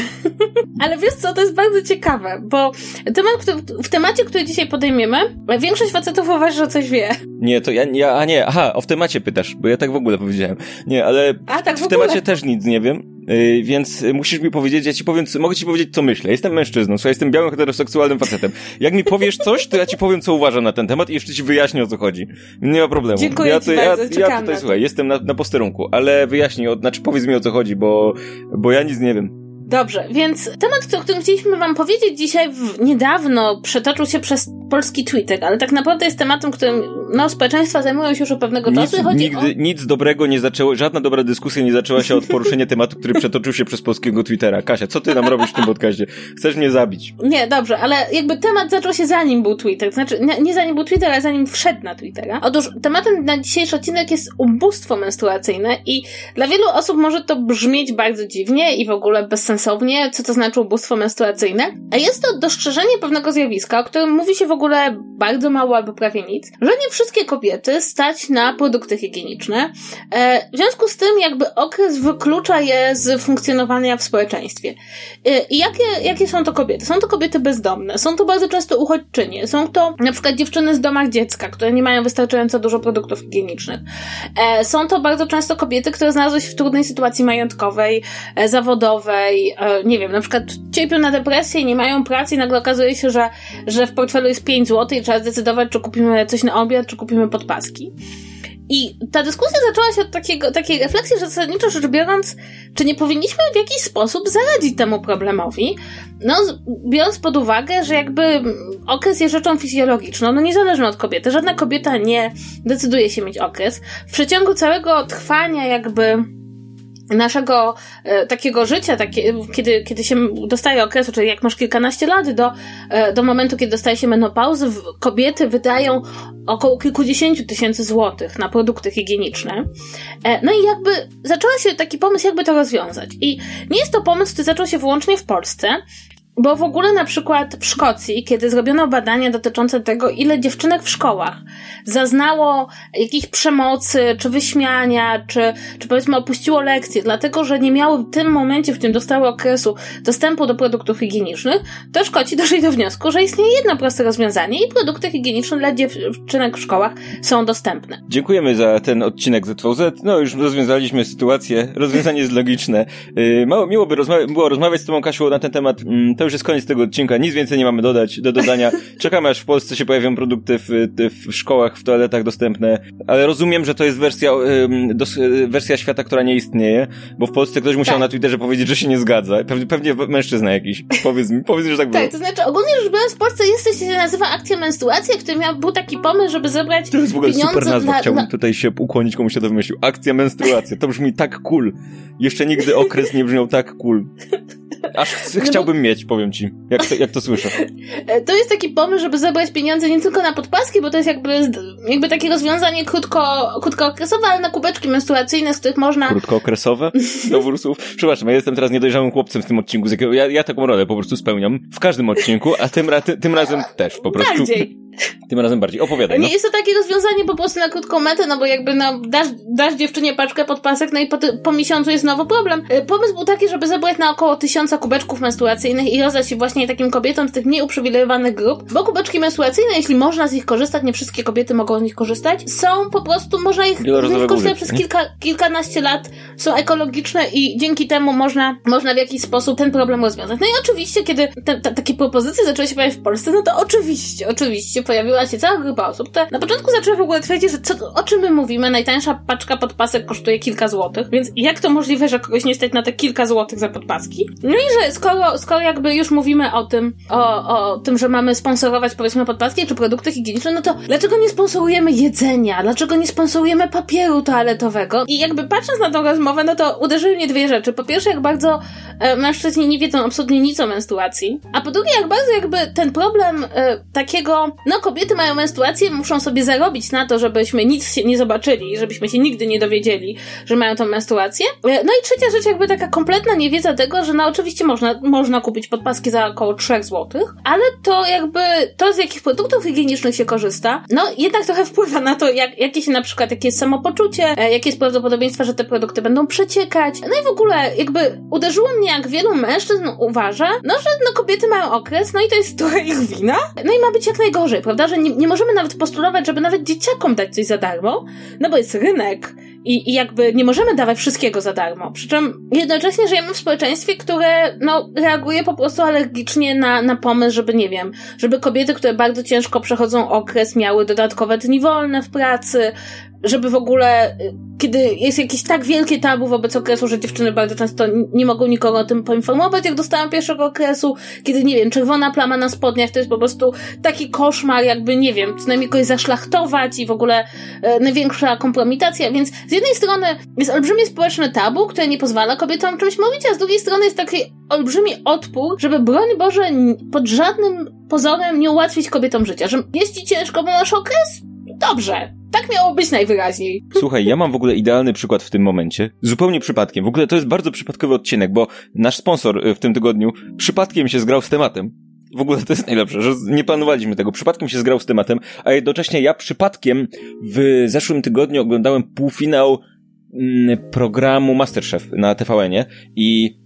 Ale wiesz co, to jest bardzo ciekawe, bo temat, w temacie, który dzisiaj podejmiemy, większość facetów uważa, że coś wie. Nie, to ja, ja, a nie, aha, o w temacie pytasz, bo ja tak w ogóle powiedziałem. Nie, ale A tak w, w temacie też nic nie wiem, yy, więc musisz mi powiedzieć, ja ci powiem, co, mogę ci powiedzieć, co myślę. Jestem mężczyzną, słuchaj, jestem białym heteroseksualnym facetem. Jak mi powiesz coś, to ja ci powiem, co uważam na ten temat i jeszcze ci wyjaśnię, o co chodzi. Nie ma problemu. Dziękuję ja, to, ja, ja tutaj, słuchaj, jestem na, na posterunku, ale wyjaśnij, o, znaczy powiedz mi, o co chodzi, bo, bo ja nic nie wiem. Dobrze, więc temat, o którym chcieliśmy wam powiedzieć dzisiaj w, niedawno przetoczył się przez polski Twitter, ale tak naprawdę jest tematem, którym no, społeczeństwa zajmują się już od pewnego Nic, czasu chodzi nigdy, o... nic dobrego nie zaczęło, żadna dobra dyskusja nie zaczęła się od poruszenia tematu, który przetoczył się przez polskiego Twittera. Kasia, co ty nam robisz w tym podcaście? Chcesz mnie zabić? Nie, dobrze, ale jakby temat zaczął się zanim był Twitter, znaczy nie, nie zanim był Twitter, ale zanim wszedł na Twittera. Otóż tematem na dzisiejszy odcinek jest ubóstwo menstruacyjne i dla wielu osób może to brzmieć bardzo dziwnie i w ogóle bezsensownie, co to znaczy ubóstwo menstruacyjne, a jest to dostrzeżenie pewnego zjawiska, o którym mówi się w ogóle bardzo mało albo prawie nic, że nie wszystkie kobiety stać na produkty higieniczne. E, w związku z tym jakby okres wyklucza je z funkcjonowania w społeczeństwie. E, I jakie, jakie są to kobiety? Są to kobiety bezdomne, są to bardzo często uchodźczynie, są to na przykład dziewczyny z domach dziecka, które nie mają wystarczająco dużo produktów higienicznych. E, są to bardzo często kobiety, które znalazły się w trudnej sytuacji majątkowej, zawodowej, e, nie wiem, na przykład cierpią na depresję nie mają pracy i nagle okazuje się, że, że w portfelu jest 5 zł i trzeba zdecydować, czy kupimy coś na obiad, czy kupimy podpaski. I ta dyskusja zaczęła się od takiego, takiej refleksji, że zasadniczo rzecz biorąc, czy nie powinniśmy w jakiś sposób zaradzić temu problemowi, no, biorąc pod uwagę, że jakby okres jest rzeczą fizjologiczną, no niezależną od kobiety. Żadna kobieta nie decyduje się mieć okres. W przeciągu całego trwania jakby naszego e, takiego życia, takie, kiedy, kiedy się dostaje okresu, czyli jak masz kilkanaście lat do, e, do momentu, kiedy dostaje się menopauzy, kobiety wydają około kilkudziesięciu tysięcy złotych na produkty higieniczne. E, no i jakby zaczął się taki pomysł, jakby to rozwiązać. I nie jest to pomysł, który zaczął się wyłącznie w Polsce, bo w ogóle na przykład w Szkocji, kiedy zrobiono badania dotyczące tego, ile dziewczynek w szkołach zaznało jakiejś przemocy, czy wyśmiania, czy, czy powiedzmy opuściło lekcje, dlatego że nie miały w tym momencie, w którym dostały okresu dostępu do produktów higienicznych, to Szkoci doszli do wniosku, że istnieje jedno proste rozwiązanie i produkty higieniczne dla dziewczynek w szkołach są dostępne. Dziękujemy za ten odcinek ZVZ. No, już rozwiązaliśmy sytuację. Rozwiązanie jest logiczne. Yy, mało, miło by rozma było rozmawiać z Tobą, Kasiu, na ten temat. Mm, to już jest koniec tego odcinka. Nic więcej nie mamy dodać, do dodania. Czekamy, aż w Polsce się pojawią produkty w, w szkołach, w toaletach dostępne. Ale rozumiem, że to jest wersja, dos, wersja świata, która nie istnieje, bo w Polsce ktoś musiał Tak. na Twitterze powiedzieć, że się nie zgadza. Pewnie, pewnie mężczyzna jakiś. Powiedz mi, powiedz, że tak było. Tak, to znaczy ogólnie rzecz biorąc w Polsce jest coś, co się nazywa akcja menstruacji, który miał, był taki pomysł, żeby zebrać To jest w ogóle super nazwa. Chciałbym dla- tutaj się ukłonić, komuś się to wymyślił. Akcja menstruacja. To brzmi tak cool. Jeszcze nigdy okres nie brzmiał tak cool. Aż ch- No chciałbym mieć, powiem ci, jak to, jak to słyszę. E, To jest taki pomysł, żeby zebrać pieniądze nie tylko na podpaski, bo to jest jakby, jakby takie rozwiązanie krótko, krótkookresowe, ale na kubeczki menstruacyjne, z których można... Krótkookresowe dobór słów. Przepraszam, ja jestem teraz niedojrzałym chłopcem w tym odcinku. z jakiego- Ja, ja taką rolę po prostu spełniam w każdym odcinku, a tym, ra, ty, tym razem też po prostu. Bardziej. Tym razem bardziej. Opowiadaj. No. Nie jest to takie rozwiązanie po prostu na krótką metę, no bo jakby no, dasz, dasz dziewczynie paczkę pod pasek, no i po, ty, po miesiącu jest znowu problem. Y, pomysł był taki, żeby zebrać na około tysiąca kubeczków menstruacyjnych i rozdać je właśnie takim kobietom z tych mniej uprzywilejowanych grup, bo kubeczki menstruacyjne, jeśli można z nich korzystać, nie wszystkie kobiety mogą z nich korzystać, są po prostu, można ich, ich korzystać przez kilka, kilkanaście lat, są ekologiczne i dzięki temu można, można w jakiś sposób ten problem rozwiązać. No i oczywiście, kiedy te, te, takie propozycje zaczęły się pojawiać w Polsce, no to oczywiście, oczywiście pojawiła się cała grupa osób, które na początku zaczęły w ogóle twierdzić, że co, o czym my mówimy, najtańsza paczka podpasek kosztuje kilka złotych, więc jak to możliwe, że kogoś nie stać na te kilka złotych za podpaski? No i że skoro, skoro jakby już mówimy o tym, o, o tym, że mamy sponsorować powiedzmy podpaski czy produkty higieniczne, no to dlaczego nie sponsorujemy jedzenia? Dlaczego nie sponsorujemy papieru toaletowego? I jakby patrząc na tą rozmowę, no to uderzyły mnie dwie rzeczy. Po pierwsze, jak bardzo e, mężczyźni nie wiedzą absolutnie nic o menstruacji, a po drugie, jak bardzo jakby ten problem e, takiego, no kobiety mają menstruację, muszą sobie zarobić na to, żebyśmy nic się nie zobaczyli, żebyśmy się nigdy nie dowiedzieli, że mają tą menstruację. E, no i trzecia rzecz, jakby taka kompletna niewiedza tego, że no oczywiście można, można kupić podpaski za około 3 zł, ale to jakby to, z jakich produktów higienicznych się korzysta, no jednak trochę wpływa na to, jak, jakie się na przykład, jakie jest samopoczucie, e, jakie jest prawdopodobieństwo, że te produkty będą przeciekać. No i w ogóle jakby uderzyło mnie, jak wielu mężczyzn uważa, no że no kobiety mają okres, no i to jest trochę ich wina, no i ma być jak najgorzej, prawda, że nie, nie możemy nawet postulować, żeby nawet dzieciakom dać coś za darmo, no bo jest rynek, i, I jakby nie możemy dawać wszystkiego za darmo. Przy czym jednocześnie żyjemy w społeczeństwie, które no, reaguje po prostu alergicznie na, na pomysł, żeby, nie wiem, żeby kobiety, które bardzo ciężko przechodzą okres, miały dodatkowe dni wolne w pracy, żeby w ogóle, y, kiedy jest jakieś tak wielkie tabu wobec okresu, że dziewczyny bardzo często nie mogą nikogo o tym poinformować, jak dostałam pierwszego okresu, kiedy, nie wiem, czerwona plama na spodniach to jest po prostu taki koszmar, jakby, nie wiem, co najmniej kogoś zaszlachtować i w ogóle e, największa kompromitacja, więc jednej strony jest olbrzymie społeczne tabu, które nie pozwala kobietom czymś mówić, a z drugiej strony jest taki olbrzymi odpór, żeby broń Boże pod żadnym pozorem nie ułatwić kobietom życia, że jest ci ciężko, bo masz okres? Dobrze, tak miało być najwyraźniej. Słuchaj, ja mam w ogóle idealny przykład w tym momencie. Zupełnie przypadkiem. W ogóle to jest bardzo przypadkowy odcinek, bo nasz sponsor y, w tym tygodniu przypadkiem się zgrał z tematem. W ogóle to jest najlepsze, że nie planowaliśmy tego. Przypadkiem się zgrał z tematem, a jednocześnie ja przypadkiem w zeszłym tygodniu oglądałem półfinał mm, programu Masterchef na TVN-ie i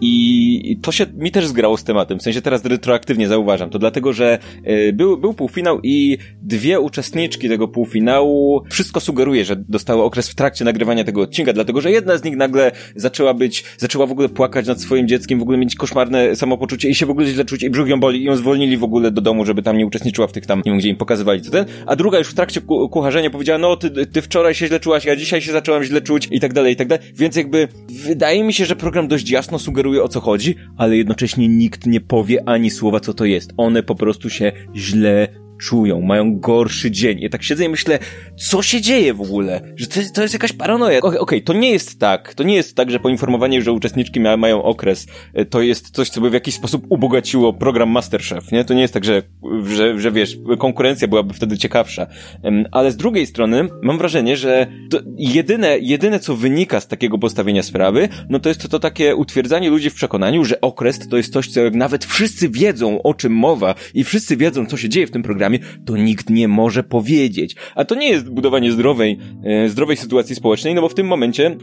I to się mi też zgrało z tematem, w sensie teraz retroaktywnie zauważam to, dlatego że y, był, był półfinał i dwie uczestniczki tego półfinału, wszystko sugeruje, że dostały okres w trakcie nagrywania tego odcinka, dlatego że jedna z nich nagle zaczęła być, zaczęła w ogóle płakać nad swoim dzieckiem, w ogóle mieć koszmarne samopoczucie i się w ogóle źle czuć i brzuch ją boli i ją zwolnili w ogóle do domu, żeby tam nie uczestniczyła w tych tam, nie wiem, gdzie im pokazywali to ten, a druga już w trakcie ku kucharzenia powiedziała, no ty, ty wczoraj się źle czułaś, ja dzisiaj się zaczęłam źle czuć i tak dalej, i tak dalej, więc jakby wydaje mi się, że program dość jasno jasno sugeruje o co chodzi, ale jednocześnie nikt nie powie ani słowa co to jest. One po prostu się źle czują, mają gorszy dzień. I tak siedzę i myślę, co się dzieje w ogóle? Że to to jest jakaś paranoja. Okej, okay, to nie jest tak. To nie jest tak, że poinformowanie, że uczestniczki ma, mają okres, e, to jest coś, co by w jakiś sposób ubogaciło program Masterchef, nie? To nie jest tak, że, że, że wiesz, konkurencja byłaby wtedy ciekawsza. Ale z drugiej strony mam wrażenie, że jedyne, jedyne, co wynika z takiego postawienia sprawy, no to jest to, to takie utwierdzanie ludzi w przekonaniu, że okres to jest coś, co nawet wszyscy wiedzą, o czym mowa i wszyscy wiedzą, co się dzieje w tym programie, programie, to nikt nie może powiedzieć. A to nie jest budowanie zdrowej, e, zdrowej sytuacji społecznej, no bo w tym momencie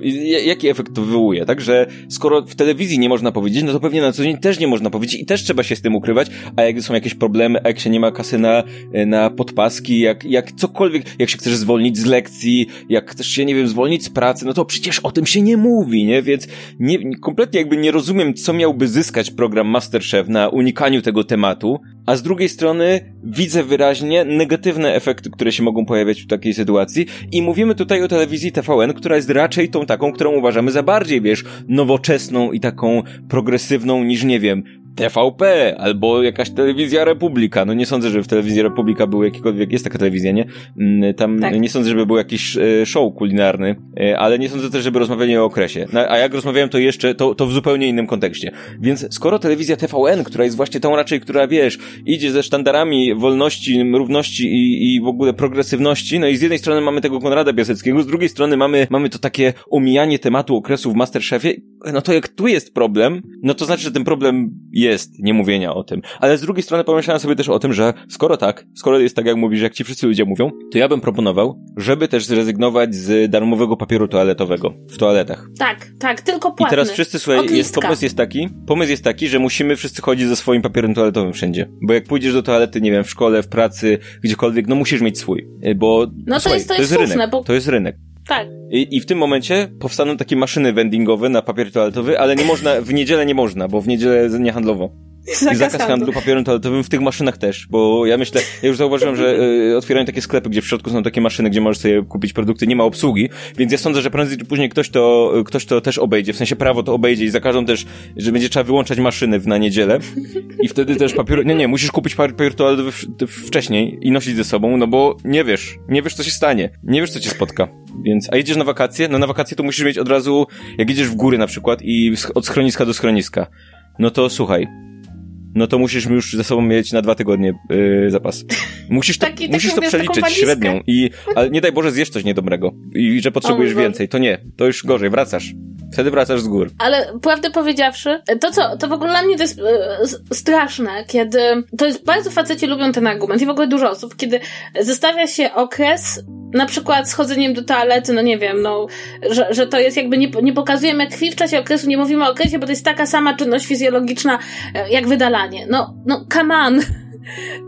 jaki efekt to wywołuje, tak? Że skoro w telewizji nie można powiedzieć, no to pewnie na co dzień też nie można powiedzieć i też trzeba się z tym ukrywać, a jak są jakieś problemy, a jak się nie ma kasy na, e, na podpaski, jak, jak cokolwiek, jak się chcesz zwolnić z lekcji, jak chcesz się, nie wiem, zwolnić z pracy, no to przecież o tym się nie mówi, nie? Więc nie, kompletnie jakby nie rozumiem, co miałby zyskać program Masterchef na unikaniu tego tematu, a z drugiej strony widzę wyraźnie negatywne efekty, które się mogą pojawiać w takiej sytuacji. I mówimy tutaj o telewizji TVN, która jest raczej tą taką, którą uważamy za bardziej, wiesz, nowoczesną i taką progresywną niż, nie wiem, TVP albo jakaś telewizja Republika. No nie sądzę, że w telewizji Republika był jakikolwiek, jest taka telewizja, nie? Mm, tam tak. nie sądzę, żeby był jakiś e, show kulinarny, e, ale nie sądzę też, żeby rozmawiali o okresie. No, a jak rozmawiałem, to jeszcze, to, to w zupełnie innym kontekście. Więc skoro telewizja TVN, która jest właśnie tą raczej, która wiesz, idzie ze sztandarami wolności, równości i, i w ogóle progresywności, no i z jednej strony mamy tego Konrada Biaseckiego, z drugiej strony mamy, mamy to takie omijanie tematu okresu w Masterchefie, no to jak tu jest problem, no to znaczy, że ten problem jest, nie mówienia o tym. Ale z drugiej strony pomyślałem sobie też o tym, że skoro tak, skoro jest tak, jak mówisz, jak ci wszyscy ludzie mówią, to ja bym proponował, żeby też zrezygnować z darmowego papieru toaletowego w toaletach. Tak, tak, tylko płatny. I teraz wszyscy, słuchaj, jest, pomysł jest taki, pomysł jest taki, że musimy wszyscy chodzić ze swoim papierem toaletowym wszędzie. Bo jak pójdziesz do toalety, nie wiem, w szkole, w pracy, gdziekolwiek, no musisz mieć swój. Bo, no to słuchaj, jest, to jest, to jest rynek. bo... To jest rynek. Tak. I, I w tym momencie powstaną takie maszyny vendingowe na papier toaletowy, ale nie można, w niedzielę nie można, bo w niedzielę nie handlowo. Zakaz, zakaz handlu papierem toaletowym w tych maszynach też, bo ja myślę, ja już zauważyłem, że y, otwierają takie sklepy, gdzie w środku są takie maszyny, gdzie możesz sobie kupić produkty, nie ma obsługi, więc ja sądzę, że prędzej czy później ktoś to, ktoś to też obejdzie, w sensie prawo to obejdzie i zakażą też, że będzie trzeba wyłączać maszyny na niedzielę i wtedy też papier, nie, nie, musisz kupić papier toaletowy wcześniej i nosić ze sobą, no bo nie wiesz, nie wiesz co się stanie, nie wiesz co cię spotka. Więc, a jedziesz na wakacje? No na wakacje to musisz mieć od razu, jak jedziesz w góry na przykład i od schroniska do schroniska. No to słuchaj, no to musisz już ze sobą mieć na dwa tygodnie yy, zapas. Musisz to, taki, musisz to przeliczyć średnią i, ale nie daj Boże zjesz coś niedobrego i że potrzebujesz więcej, to nie, to już gorzej, wracasz. Wtedy wracasz z gór. Ale prawdę powiedziawszy, to co, to w ogóle dla mnie to jest e, straszne, kiedy, to jest, bardzo faceci lubią ten argument i w ogóle dużo osób, kiedy zestawia się okres na przykład z chodzeniem do toalety, no nie wiem, no, że, że to jest jakby, nie, nie pokazujemy krwi w czasie okresu, nie mówimy o okresie, bo to jest taka sama czynność fizjologiczna e, jak wydalanie. No, no, come on.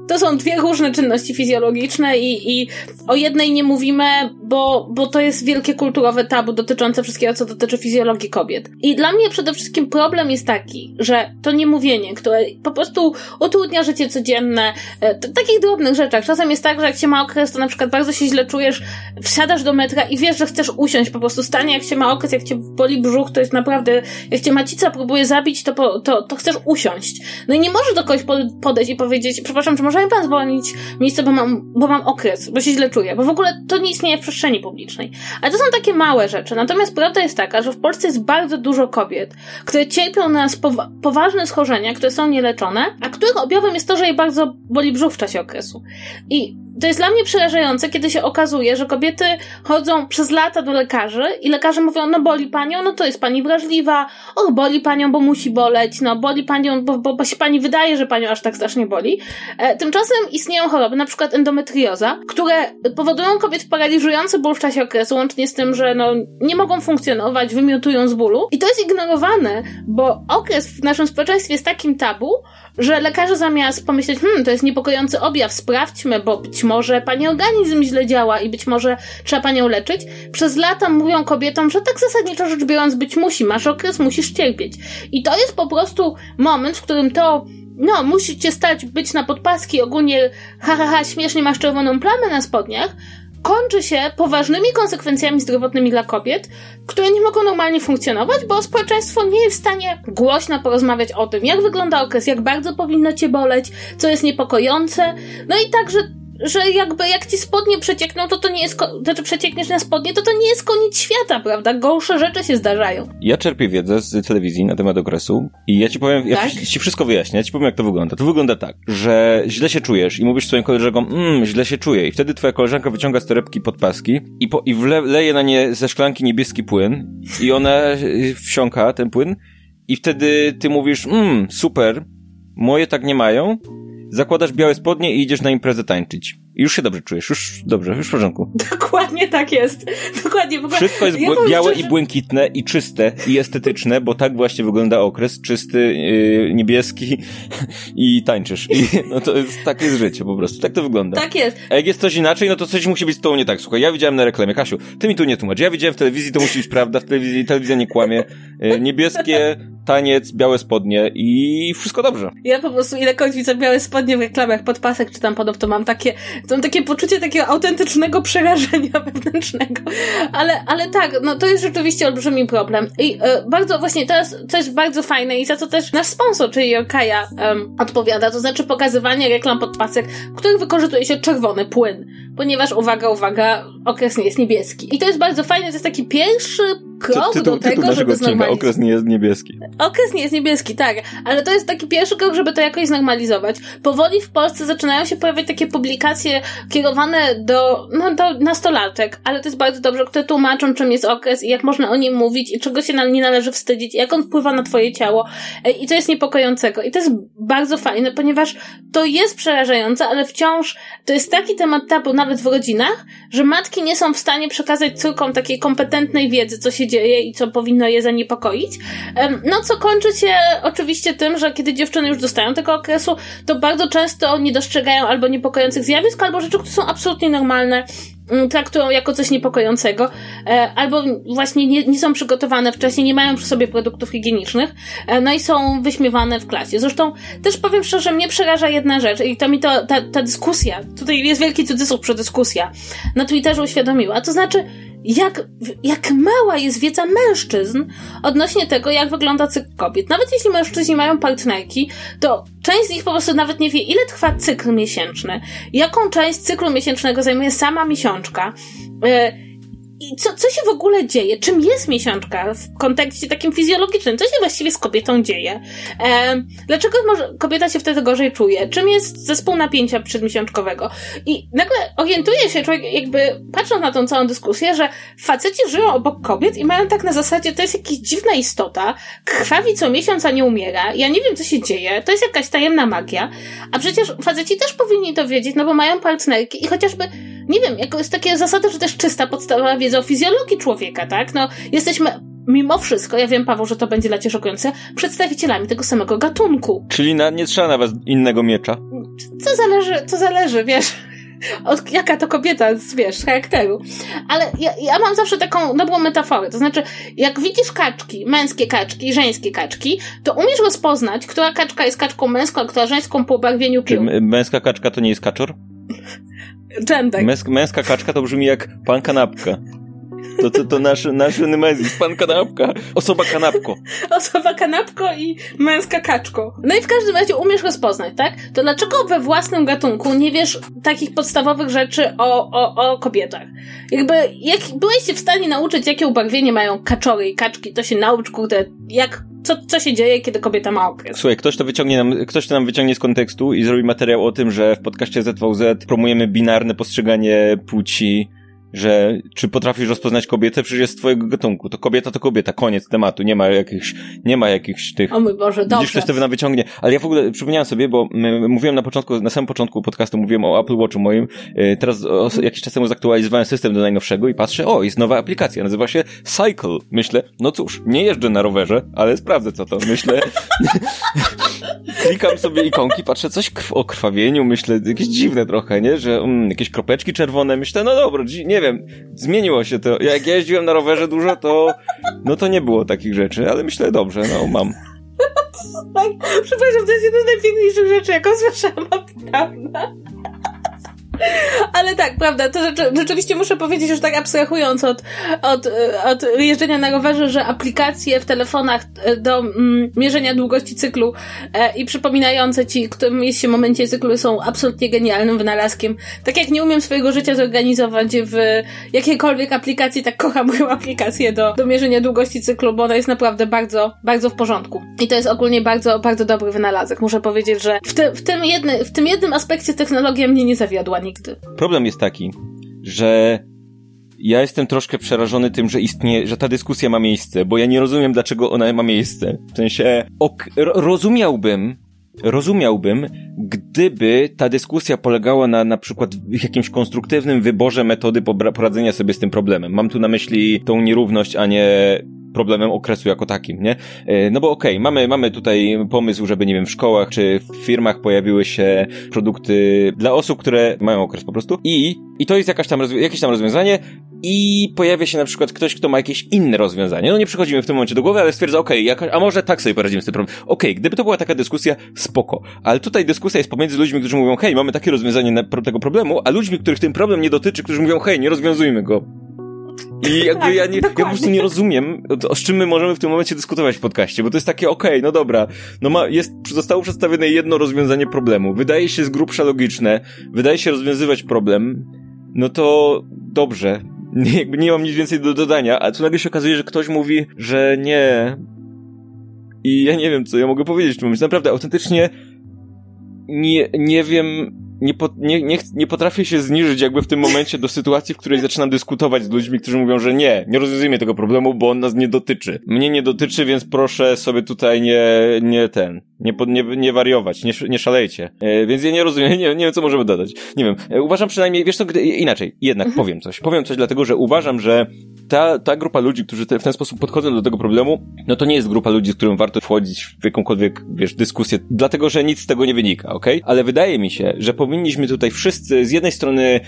To są dwie różne czynności fizjologiczne i, i o jednej nie mówimy, bo, bo to jest wielkie kulturowe tabu dotyczące wszystkiego, co dotyczy fizjologii kobiet. I dla mnie przede wszystkim problem jest taki, że to niemówienie, które po prostu utrudnia życie codzienne, e, takich drobnych rzeczach. Czasem jest tak, że jak się ma okres, to na przykład bardzo się źle czujesz, wsiadasz do metra i wiesz, że chcesz usiąść, po prostu stanie, jak się ma okres, jak cię boli brzuch, to jest naprawdę, jak cię macica próbuje zabić, to, po, to, to chcesz usiąść. No i nie możesz do kogoś podejść i powiedzieć, przepraszam, czy może mi pan zwolnić miejsce, bo mam, bo mam okres, bo się źle czuję, bo w ogóle to nie istnieje w przestrzeni publicznej. Ale to są takie małe rzeczy. Natomiast prawda jest taka, że w Polsce jest bardzo dużo kobiet, które cierpią na powa poważne schorzenia, które są nieleczone, a których objawem jest to, że je bardzo boli brzuch w czasie okresu. I to jest dla mnie przerażające, kiedy się okazuje, że kobiety chodzą przez lata do lekarzy i lekarze mówią, no boli panią, no to jest pani wrażliwa, och, boli panią, bo musi boleć, no boli panią, bo, bo, bo się pani wydaje, że panią aż tak strasznie boli. E, tymczasem istnieją choroby, na przykład endometrioza, które powodują kobiet paraliżujący ból w czasie okresu, łącznie z tym, że no, nie mogą funkcjonować, wymiotują z bólu. I to jest ignorowane, bo okres w naszym społeczeństwie jest takim tabu, że lekarze zamiast pomyśleć, hmm, to jest niepokojący objaw, sprawdźmy, bo być może pani organizm źle działa i być może trzeba panią leczyć, przez lata mówią kobietom, że tak zasadniczo rzecz biorąc być musi, masz okres, musisz cierpieć. I to jest po prostu moment, w którym to no, musicie stać, być na podpaski, ogólnie ha, ha, ha, śmiesznie masz czerwoną plamę na spodniach, kończy się poważnymi konsekwencjami zdrowotnymi dla kobiet, które nie mogą normalnie funkcjonować, bo społeczeństwo nie jest w stanie głośno porozmawiać o tym, jak wygląda okres, jak bardzo powinno cię boleć, co jest niepokojące, no i także że jakby jak ci spodnie przeciekną, to to nie jest, znaczy przeciekniesz na spodnie, to to nie jest koniec świata, prawda? Gorsze rzeczy się zdarzają. Ja czerpię wiedzę z telewizji na temat okresu i ja ci powiem, ja tak? ci wszystko wyjaśnię, ja ci powiem jak to wygląda. To wygląda tak, że źle się czujesz i mówisz swoim koleżankom, mmm, źle się czuję i wtedy twoja koleżanka wyciąga z torebki podpaski i, po, i wleje na nie ze szklanki niebieski płyn i ona wsiąka ten płyn i wtedy ty mówisz, mmm, super, moje tak nie mają, zakładasz białe spodnie i idziesz na imprezę tańczyć. Już się dobrze czujesz, już dobrze, już w porządku. Dokładnie tak jest. Dokładnie. W ogóle, Wszystko jest ja białe i błękitne i czyste i estetyczne, bo tak właśnie wygląda okres, czysty, yy, niebieski i tańczysz. I, no to jest, tak jest życie po prostu, tak to wygląda. Tak jest. A jak jest coś inaczej, no to coś musi być z tobą nie tak. Słuchaj, ja widziałem na reklamie, Kasiu, ty mi tu nie tłumacz. Ja widziałem w telewizji, to musi być prawda, w telewizji, telewizja nie kłamie. Yy, niebieskie, taniec, białe spodnie i wszystko dobrze. Ja po prostu ilekroć widzę białe spodnie w reklamach, podpasek czy tam podobno, to mam takie, to mam takie poczucie takiego autentycznego przerażenia wewnętrznego. Ale, ale tak, no to jest rzeczywiście olbrzymi problem. I e, bardzo właśnie co jest bardzo fajne i za co też nasz sponsor, czyli Jorkaja um, odpowiada, to znaczy pokazywanie reklam podpasek, w których wykorzystuje się czerwony płyn. Ponieważ, uwaga, uwaga, okres nie jest niebieski. I to jest bardzo fajne, to jest taki pierwszy krok tytuł, do tego, tytuł żeby znormalizować. Okres nie jest niebieski. Okres nie jest niebieski, tak. Ale to jest taki pierwszy krok, żeby to jakoś znormalizować. Powoli w Polsce zaczynają się pojawiać takie publikacje kierowane do, no, do nastolatek, ale to jest bardzo dobrze, które tłumaczą, czym jest okres i jak można o nim mówić i czego się nam nie należy wstydzić jak on wpływa na twoje ciało. E, I to jest niepokojącego. I to jest bardzo fajne, ponieważ to jest przerażające, ale wciąż to jest taki temat tabu nawet w rodzinach, że matki nie są w stanie przekazać córkom takiej kompetentnej wiedzy, co się dzieje i co powinno je zaniepokoić. No, co kończy się oczywiście tym, że kiedy dziewczyny już dostają tego okresu, to bardzo często nie dostrzegają albo niepokojących zjawisk, albo rzeczy, które są absolutnie normalne, mm, traktują jako coś niepokojącego, e, albo właśnie nie, nie są przygotowane wcześniej, nie mają przy sobie produktów higienicznych, e, no i są wyśmiewane w klasie. Zresztą też powiem szczerze, mnie przeraża jedna rzecz i to mi to, ta, ta dyskusja, tutaj jest wielki cudzysłów przy dyskusja, na Twitterze uświadomiła, to znaczy jak, jak mała jest wiedza mężczyzn odnośnie tego, jak wygląda cykl kobiet. Nawet jeśli mężczyźni mają partnerki, to część z nich po prostu nawet nie wie, ile trwa cykl miesięczny, jaką część cyklu miesięcznego zajmuje sama miesiączka. Yy, i co, co się w ogóle dzieje? Czym jest miesiączka w kontekście takim fizjologicznym? Co się właściwie z kobietą dzieje? E, dlaczego może kobieta się wtedy gorzej czuje? Czym jest zespół napięcia przedmiesiączkowego? I nagle orientuje się człowiek, jakby patrząc na tą całą dyskusję, że faceci żyją obok kobiet i mają tak na zasadzie, to jest jakaś dziwna istota, krwawi co miesiąc, a nie umiera. Ja nie wiem, co się dzieje. To jest jakaś tajemna magia. A przecież faceci też powinni to wiedzieć, no bo mają partnerki i chociażby nie wiem, jako jest takie zasady, że też czysta podstawowa wiedza o fizjologii człowieka, tak? No, jesteśmy mimo wszystko, ja wiem, Paweł, że to będzie dla ciebie szokujące, przedstawicielami tego samego gatunku. Czyli na, nie trzeba nawet innego miecza? Co zależy, co zależy, wiesz, od jaka to kobieta, wiesz, charakteru. Ale ja, ja mam zawsze taką nową metaforę, to znaczy, jak widzisz kaczki, męskie kaczki, żeńskie kaczki, to umiesz rozpoznać, która kaczka jest kaczką męską, a która żeńską po barwieniu piór. Czy męska kaczka to nie jest kaczor? Dżendek. Męsk, męska kaczka to brzmi jak pan kanapka. To, to, to nasz, nasz nemezis, pan kanapka. Osoba kanapko. Osoba kanapko i męska kaczko. No i w każdym razie umiesz rozpoznać, tak? To dlaczego we własnym gatunku nie wiesz takich podstawowych rzeczy o, o, o kobietach? Jakby, jak byłeś się w stanie nauczyć, jakie ubarwienie mają kaczory i kaczki, to się naucz, kurde, jak co, co się dzieje, kiedy kobieta ma okres. Słuchaj, ktoś to wyciągnie nam, ktoś to nam wyciągnie z kontekstu i zrobi materiał o tym, że w podcaście ZVZ promujemy binarne postrzeganie płci że czy potrafisz rozpoznać kobietę, przecież jest z twojego gatunku. To kobieta to kobieta, koniec tematu, nie ma jakichś, nie ma jakichś tych... O mój Boże, dobrze. Widzisz, ktoś to wyciągnie. Ale ja w ogóle przypomniałem sobie, bo mówiłem na początku, na samym początku podcastu mówiłem o Apple Watchu moim. Y, teraz o, jakiś czas temu zaktualizowałem system do najnowszego i patrzę, o, jest nowa aplikacja, nazywa się Cycle. Myślę, no cóż, nie jeżdżę na rowerze, ale sprawdzę co to. Myślę, klikam sobie ikonki, patrzę coś o krwawieniu, myślę, jakieś dziwne trochę, nie? Że um, jakieś kropeczki czerwone, myślę, no dobra, nie wiem, zmieniło się to. Jak jeździłem na rowerze dużo, to no to nie było takich rzeczy, ale myślę, dobrze, no mam. Przepraszam, to jest jedna z najpiękniejszych rzeczy, jaką słyszałam, prawda? Ale tak, prawda, to rzeczy, rzeczywiście muszę powiedzieć, już tak abstrahując od, od, od jeżdżenia na rowerze, że aplikacje w telefonach e, do mm, mierzenia długości cyklu e, i przypominające ci, którym jest się momencie cyklu są absolutnie genialnym wynalazkiem. Tak jak nie umiem swojego życia zorganizować w jakiejkolwiek aplikacji, tak kocham moją aplikację do, do mierzenia długości cyklu, bo ona jest naprawdę bardzo, bardzo w porządku. I to jest ogólnie bardzo, bardzo dobry wynalazek. Muszę powiedzieć, że w, ty, w, tym, jedny, w tym jednym aspekcie technologia mnie nie zawiodła nigdy. Problem jest taki, że ja jestem troszkę przerażony tym, że istnieje, że ta dyskusja ma miejsce, bo ja nie rozumiem, dlaczego ona ma miejsce. W sensie, ok, rozumiałbym, rozumiałbym, gdyby ta dyskusja polegała na na przykład jakimś konstruktywnym wyborze metody poradzenia sobie z tym problemem. Mam tu na myśli tą nierówność, a nie problemem okresu jako takim, nie? E, no bo okej, okay, mamy, mamy tutaj pomysł, żeby, nie wiem, w szkołach czy w firmach pojawiły się produkty dla osób, które mają okres po prostu i, i to jest jakaś tam, jakieś tam rozwiązanie i pojawia się na przykład ktoś, kto ma jakieś inne rozwiązanie. No nie przychodzi mi w tym momencie do głowy, ale stwierdza, okej, okay, a może tak sobie poradzimy z tym problemem. Okej, okay, gdyby to była taka dyskusja, spoko. Ale tutaj dyskusja jest pomiędzy ludźmi, którzy mówią, hej, mamy takie rozwiązanie na, tego problemu, a ludźmi, których ten problem nie dotyczy, którzy mówią, hej, nie rozwiązujmy go. I jakby tak, ja, nie, ja po prostu nie rozumiem, o, z czym my możemy w tym momencie dyskutować w podcaście, bo to jest takie, okej, okay, no dobra, no ma, jest, zostało przedstawione jedno rozwiązanie problemu. Wydaje się z grubsza logiczne, wydaje się rozwiązywać problem, no to dobrze, jakby nie mam nic więcej do dodania, a tu nagle się okazuje, że ktoś mówi, że nie. I ja nie wiem, co ja mogę powiedzieć w tym momencie. Naprawdę, autentycznie nie, nie wiem, nie, po, nie, nie, nie potrafię się zniżyć jakby w tym momencie do sytuacji, w której zaczynam dyskutować z ludźmi, którzy mówią, że nie, nie rozwiązujemy tego problemu, bo on nas nie dotyczy. Mnie nie dotyczy, więc proszę sobie tutaj nie, nie ten, nie, nie, nie wariować, nie, nie szalejcie. E, więc ja nie rozumiem, nie, nie wiem, co możemy dodać. Nie wiem, e, uważam przynajmniej, wiesz co, gdy, inaczej, jednak mhm. powiem coś. Powiem coś dlatego, że uważam, że ta, ta grupa ludzi, którzy te, w ten sposób podchodzą do tego problemu, no to nie jest grupa ludzi, z którą warto wchodzić w jakąkolwiek, wiesz, dyskusję, dlatego, że nic z tego nie wynika, ok? Ale wydaje mi się, że powinniśmy tutaj wszyscy z jednej strony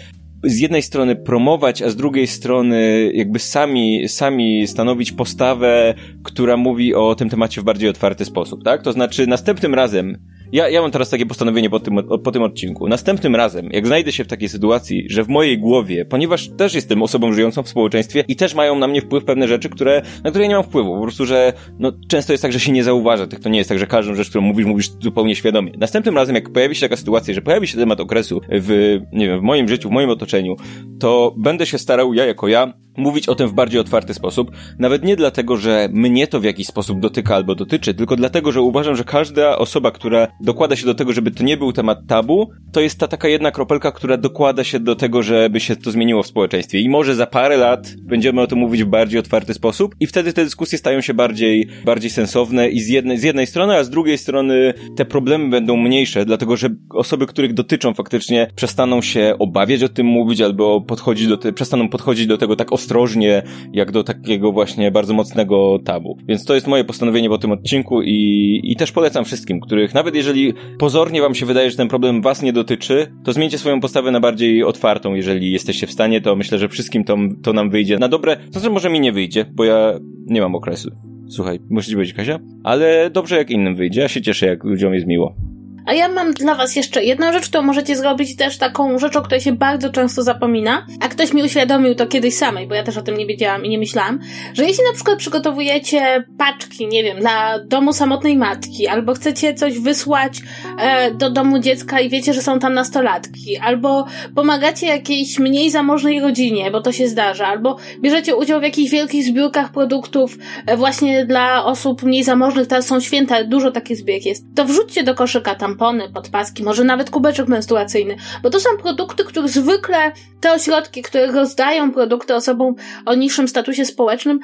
z jednej strony promować, a z drugiej strony jakby sami, sami stanowić postawę, która mówi o tym temacie w bardziej otwarty sposób, tak? To znaczy następnym razem ja, ja mam teraz takie postanowienie po tym, po tym odcinku. Następnym razem, jak znajdę się w takiej sytuacji, że w mojej głowie, ponieważ też jestem osobą żyjącą w społeczeństwie i też mają na mnie wpływ pewne rzeczy, które, na które ja nie mam wpływu. Po prostu, że no, często jest tak, że się nie zauważa tych. To nie jest tak, że każdą rzecz, którą mówisz, mówisz zupełnie świadomie. Następnym razem, jak pojawi się taka sytuacja, że pojawi się temat okresu w, nie wiem, w moim życiu, w moim otoczeniu, to będę się starał, ja jako ja, mówić o tym w bardziej otwarty sposób. Nawet nie dlatego, że mnie to w jakiś sposób dotyka albo dotyczy, tylko dlatego, że uważam, że każda osoba, która dokłada się do tego, żeby to nie był temat tabu, to jest ta taka jedna kropelka, która dokłada się do tego, żeby się to zmieniło w społeczeństwie. I może za parę lat będziemy o tym mówić w bardziej otwarty sposób i wtedy te dyskusje stają się bardziej, bardziej sensowne i z jednej, z jednej strony, a z drugiej strony te problemy będą mniejsze, dlatego, że osoby, których dotyczą faktycznie przestaną się obawiać o tym mówić albo podchodzić do te, przestaną podchodzić do tego tak ostrożnie, jak do takiego właśnie bardzo mocnego tabu. Więc to jest moje postanowienie po tym odcinku i, i też polecam wszystkim, których nawet jeżeli pozornie wam się wydaje, że ten problem was nie dotyczy, to zmieńcie swoją postawę na bardziej otwartą, jeżeli jesteście w stanie, to myślę, że wszystkim to, to nam wyjdzie na dobre. To znaczy może mi nie wyjdzie, bo ja nie mam okresu. Słuchaj, musi być Kasia, ale dobrze jak innym wyjdzie. Ja się cieszę, jak ludziom jest miło. A ja mam dla Was jeszcze jedną rzecz, którą możecie zrobić też taką rzeczą, której się bardzo często zapomina. A ktoś mi uświadomił to kiedyś samej, bo ja też o tym nie wiedziałam i nie myślałam, że jeśli na przykład przygotowujecie paczki, nie wiem, dla domu samotnej matki, albo chcecie coś wysłać do domu dziecka i wiecie, że są tam nastolatki, albo pomagacie jakiejś mniej zamożnej rodzinie, bo to się zdarza, albo bierzecie udział w jakichś wielkich zbiórkach produktów e, właśnie dla osób mniej zamożnych, teraz są święta, dużo takich zbieg jest, to wrzućcie do koszyka tam tampony, podpaski, może nawet kubeczek menstruacyjny, bo to są produkty, które zwykle te ośrodki, które rozdają produkty osobom o niższym statusie społecznym,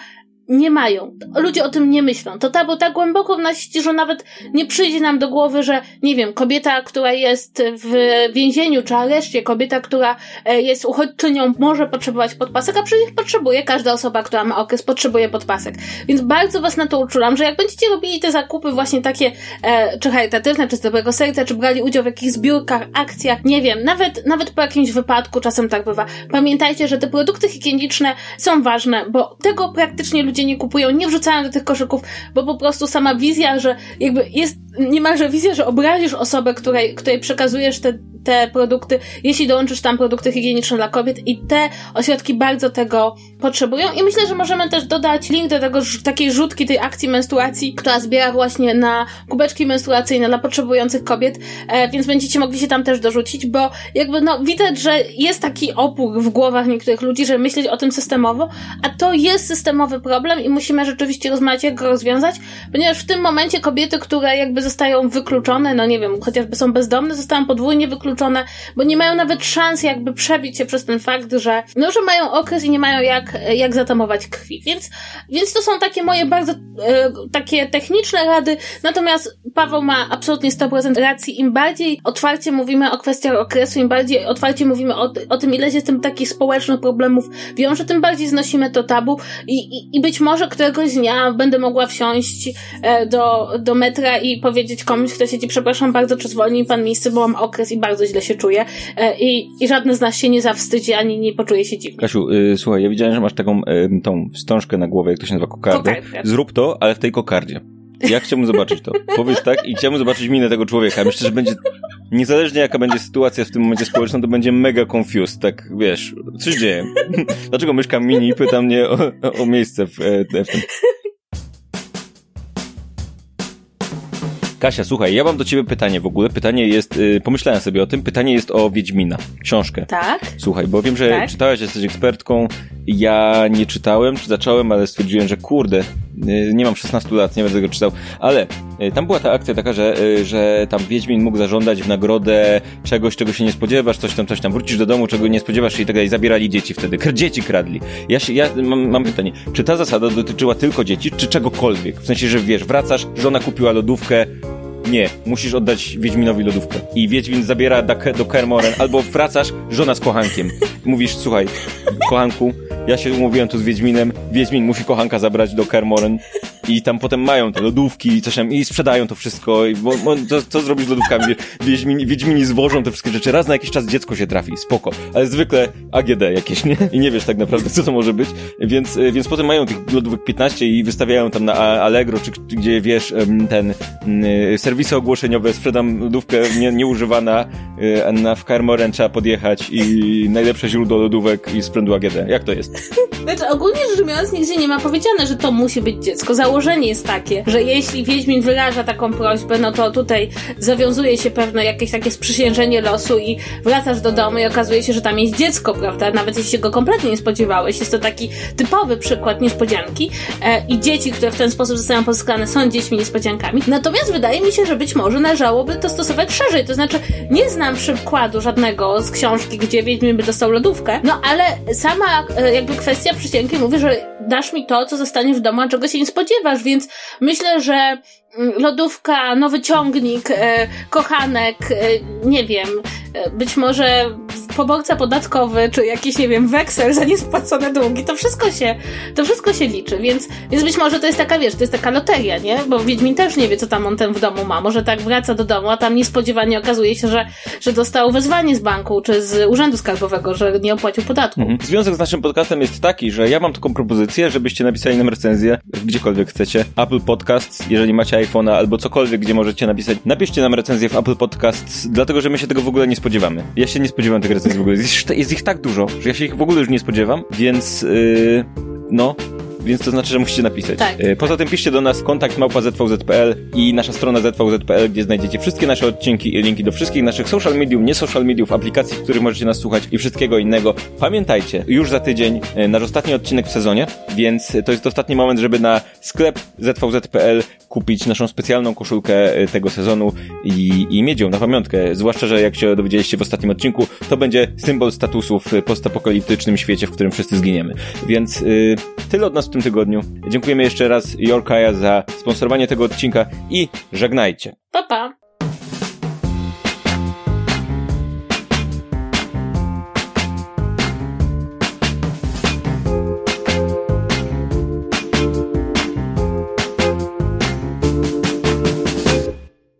nie mają. Ludzie o tym nie myślą. To tabu tak głęboko w nas że nawet nie przyjdzie nam do głowy, że nie wiem, kobieta, która jest w więzieniu czy areszcie, kobieta, która e, jest uchodźczynią, może potrzebować podpasek, a przecież potrzebuje, każda osoba, która ma okres, potrzebuje podpasek. Więc bardzo was na to uczulam, że jak będziecie robili te zakupy właśnie takie, e, czy charytatywne, czy z dobrego serca, czy brali udział w jakichś zbiórkach, akcjach, nie wiem, nawet, nawet po jakimś wypadku czasem tak bywa. Pamiętajcie, że te produkty higieniczne są ważne, bo tego praktycznie ludzie ludzie nie kupują, nie wrzucają do tych koszyków, bo po prostu sama wizja, że jakby jest niemalże wizja, że obrazisz osobę, której, której przekazujesz te te produkty, jeśli dołączysz tam produkty higieniczne dla kobiet i te ośrodki bardzo tego potrzebują. I myślę, że możemy też dodać link do tego takiej rzutki tej akcji menstruacji, która zbiera właśnie na kubeczki menstruacyjne dla potrzebujących kobiet, e, więc będziecie mogli się tam też dorzucić, bo jakby no widać, że jest taki opór w głowach niektórych ludzi, żeby myśleć o tym systemowo, a to jest systemowy problem i musimy rzeczywiście rozmawiać, jak go rozwiązać, ponieważ w tym momencie kobiety, które jakby zostają wykluczone, no nie wiem, chociażby są bezdomne, zostają podwójnie wykluczone, bo nie mają nawet szans jakby przebić się przez ten fakt, że no, że mają okres i nie mają jak, jak zatamować krwi. Więc, więc to są takie moje bardzo e, takie techniczne rady, natomiast Paweł ma absolutnie 100% racji. Im bardziej otwarcie mówimy o kwestiach okresu, im bardziej otwarcie mówimy o, o tym, ile się z tym takich społecznych problemów wiąże, tym bardziej znosimy to tabu i, i, i być może któregoś dnia będę mogła wsiąść e, do, do metra i powiedzieć komuś, kto siedzi, przepraszam bardzo, czy zwolni pan miejsce, bo mam okres i bardzo źle się czuję e, i, i żadne z nas się nie zawstydzi, ani nie poczuje się dziwnie. Kasiu, y, słuchaj, ja widziałem, że masz taką y, tą wstążkę na głowie, jak to się nazywa, kokardę. Kokardkę. Zrób to, ale w tej kokardzie. Ja chciałbym zobaczyć to. Powiedz tak i chciałbym zobaczyć minę tego człowieka. Myślę, że będzie, niezależnie jaka będzie sytuacja w tym momencie społeczna, to będzie mega confused, tak wiesz, coś dzieje. Dlaczego myszka mini pyta mnie o, o miejsce w, e, w tym. Kasia, słuchaj, ja mam do ciebie pytanie w ogóle. Pytanie jest, y, pomyślałem sobie o tym, pytanie jest o Wiedźmina, książkę. Tak? Słuchaj, bo wiem, że Tak. czytałaś, jesteś ekspertką. Ja nie czytałem, czy zacząłem, ale stwierdziłem, że kurde, nie mam 16 lat, nie będę tego czytał. Ale y, tam była ta akcja taka, że, y, że tam Wiedźmin mógł zażądać w nagrodę czegoś, czego się nie spodziewasz, coś tam, coś tam. Wrócisz do domu, czego nie spodziewasz się i tak dalej. Zabierali dzieci wtedy. Dzieci kradli. Ja, się, ja mam, mam pytanie, czy ta zasada dotyczyła tylko dzieci, czy czegokolwiek? W sensie, że wiesz, wracasz, żona kupiła lodówkę, nie, musisz oddać Wiedźminowi lodówkę. I Wiedźmin zabiera do, do Kermoren, albo wracasz, żona z kochankiem. Mówisz, słuchaj, kochanku, ja się umówiłem tu z Wiedźminem, Wiedźmin musi kochanka zabrać do Kermoren i tam potem mają te lodówki i coś tam, i sprzedają to wszystko, i bo, bo, co, co zrobisz z lodówkami? Wiedźmini, Wiedźmini zwożą te wszystkie rzeczy, raz na jakiś czas dziecko się trafi, spoko, ale zwykle AGD jakieś, nie? I nie wiesz tak naprawdę, co to może być, więc, y, więc potem mają tych lodówek 15 i wystawiają tam na Allegro, czy, czy gdzie, wiesz, ten, y, serwisy ogłoszeniowe, sprzedam lodówkę nie, nieużywana, y, na w trzeba podjechać i najlepsze źródło lodówek i sprzętu AGD. Jak to jest? Znaczy, ogólnie rzecz biorąc, nigdzie nie ma powiedziane, że to musi być dziecko. Założenie jest takie, że jeśli Wiedźmin wyraża taką prośbę, no to tutaj zawiązuje się pewne jakieś takie sprzysiężenie losu i wracasz do domu i okazuje się, że tam jest dziecko, prawda? Nawet jeśli się go kompletnie nie spodziewałeś. Jest to taki typowy przykład niespodzianki e, i dzieci, które w ten sposób zostają pozyskane są dziećmi niespodziankami. Natomiast wydaje mi się, że być może należałoby to stosować szerzej. To znaczy, nie znam przykładu żadnego z książki, gdzie Wiedźmin by dostał lodówkę, no ale sama e, jakby kwestia przysięgi mówi, że dasz mi to, co zostanie w domu, a czego się nie spodziewasz, więc myślę, że mm, lodówka, nowy ciągnik, e, kochanek, e, nie wiem, e, być może poborca podatkowy, czy jakiś, nie wiem, weksel za niespłacone długi, to wszystko się, to wszystko się liczy, więc, więc być może to jest taka, wiesz, to jest taka loteria, nie? Bo Wiedźmin też nie wie, co tam on ten w domu ma. Może tak wraca do domu, a tam niespodziewanie okazuje się, że, że dostał wezwanie z banku, czy z urzędu skarbowego, że nie opłacił podatku. Mhm. Związek z naszym podcastem jest taki, że ja mam taką propozycję, żebyście napisali nam recenzję gdziekolwiek chcecie. Apple Podcasts, jeżeli macie iPhone'a albo cokolwiek, gdzie możecie napisać. Napiszcie nam recenzję w Apple Podcasts, dlatego że my się tego w ogóle nie spodziewamy. Ja się nie spodziewam tych recenzji w ogóle. Jest, jest ich tak dużo, że ja się ich w ogóle już nie spodziewam, więc yy, no. Więc to znaczy, że musicie napisać. Tak. Yy, Poza tym piszcie do nas kontakt małpa ZVZ.pl i nasza strona ZVZ.pl, gdzie znajdziecie wszystkie nasze odcinki i linki do wszystkich naszych social mediów, nie social mediów, aplikacji, w których możecie nas słuchać i wszystkiego innego. Pamiętajcie, już za tydzień yy, nasz ostatni odcinek w sezonie, więc to jest ostatni moment, żeby na sklep ZVZ.pl kupić naszą specjalną koszulkę yy, tego sezonu i, i mieć ją na pamiątkę. Zwłaszcza, że jak się dowiedzieliście w ostatnim odcinku, to będzie symbol statusu w postapokaliptycznym świecie, w którym wszyscy zginiemy. Więc tyle od nas tym tygodniu. Dziękujemy jeszcze raz Jorkaja za sponsorowanie tego odcinka i żegnajcie. Pa, pa!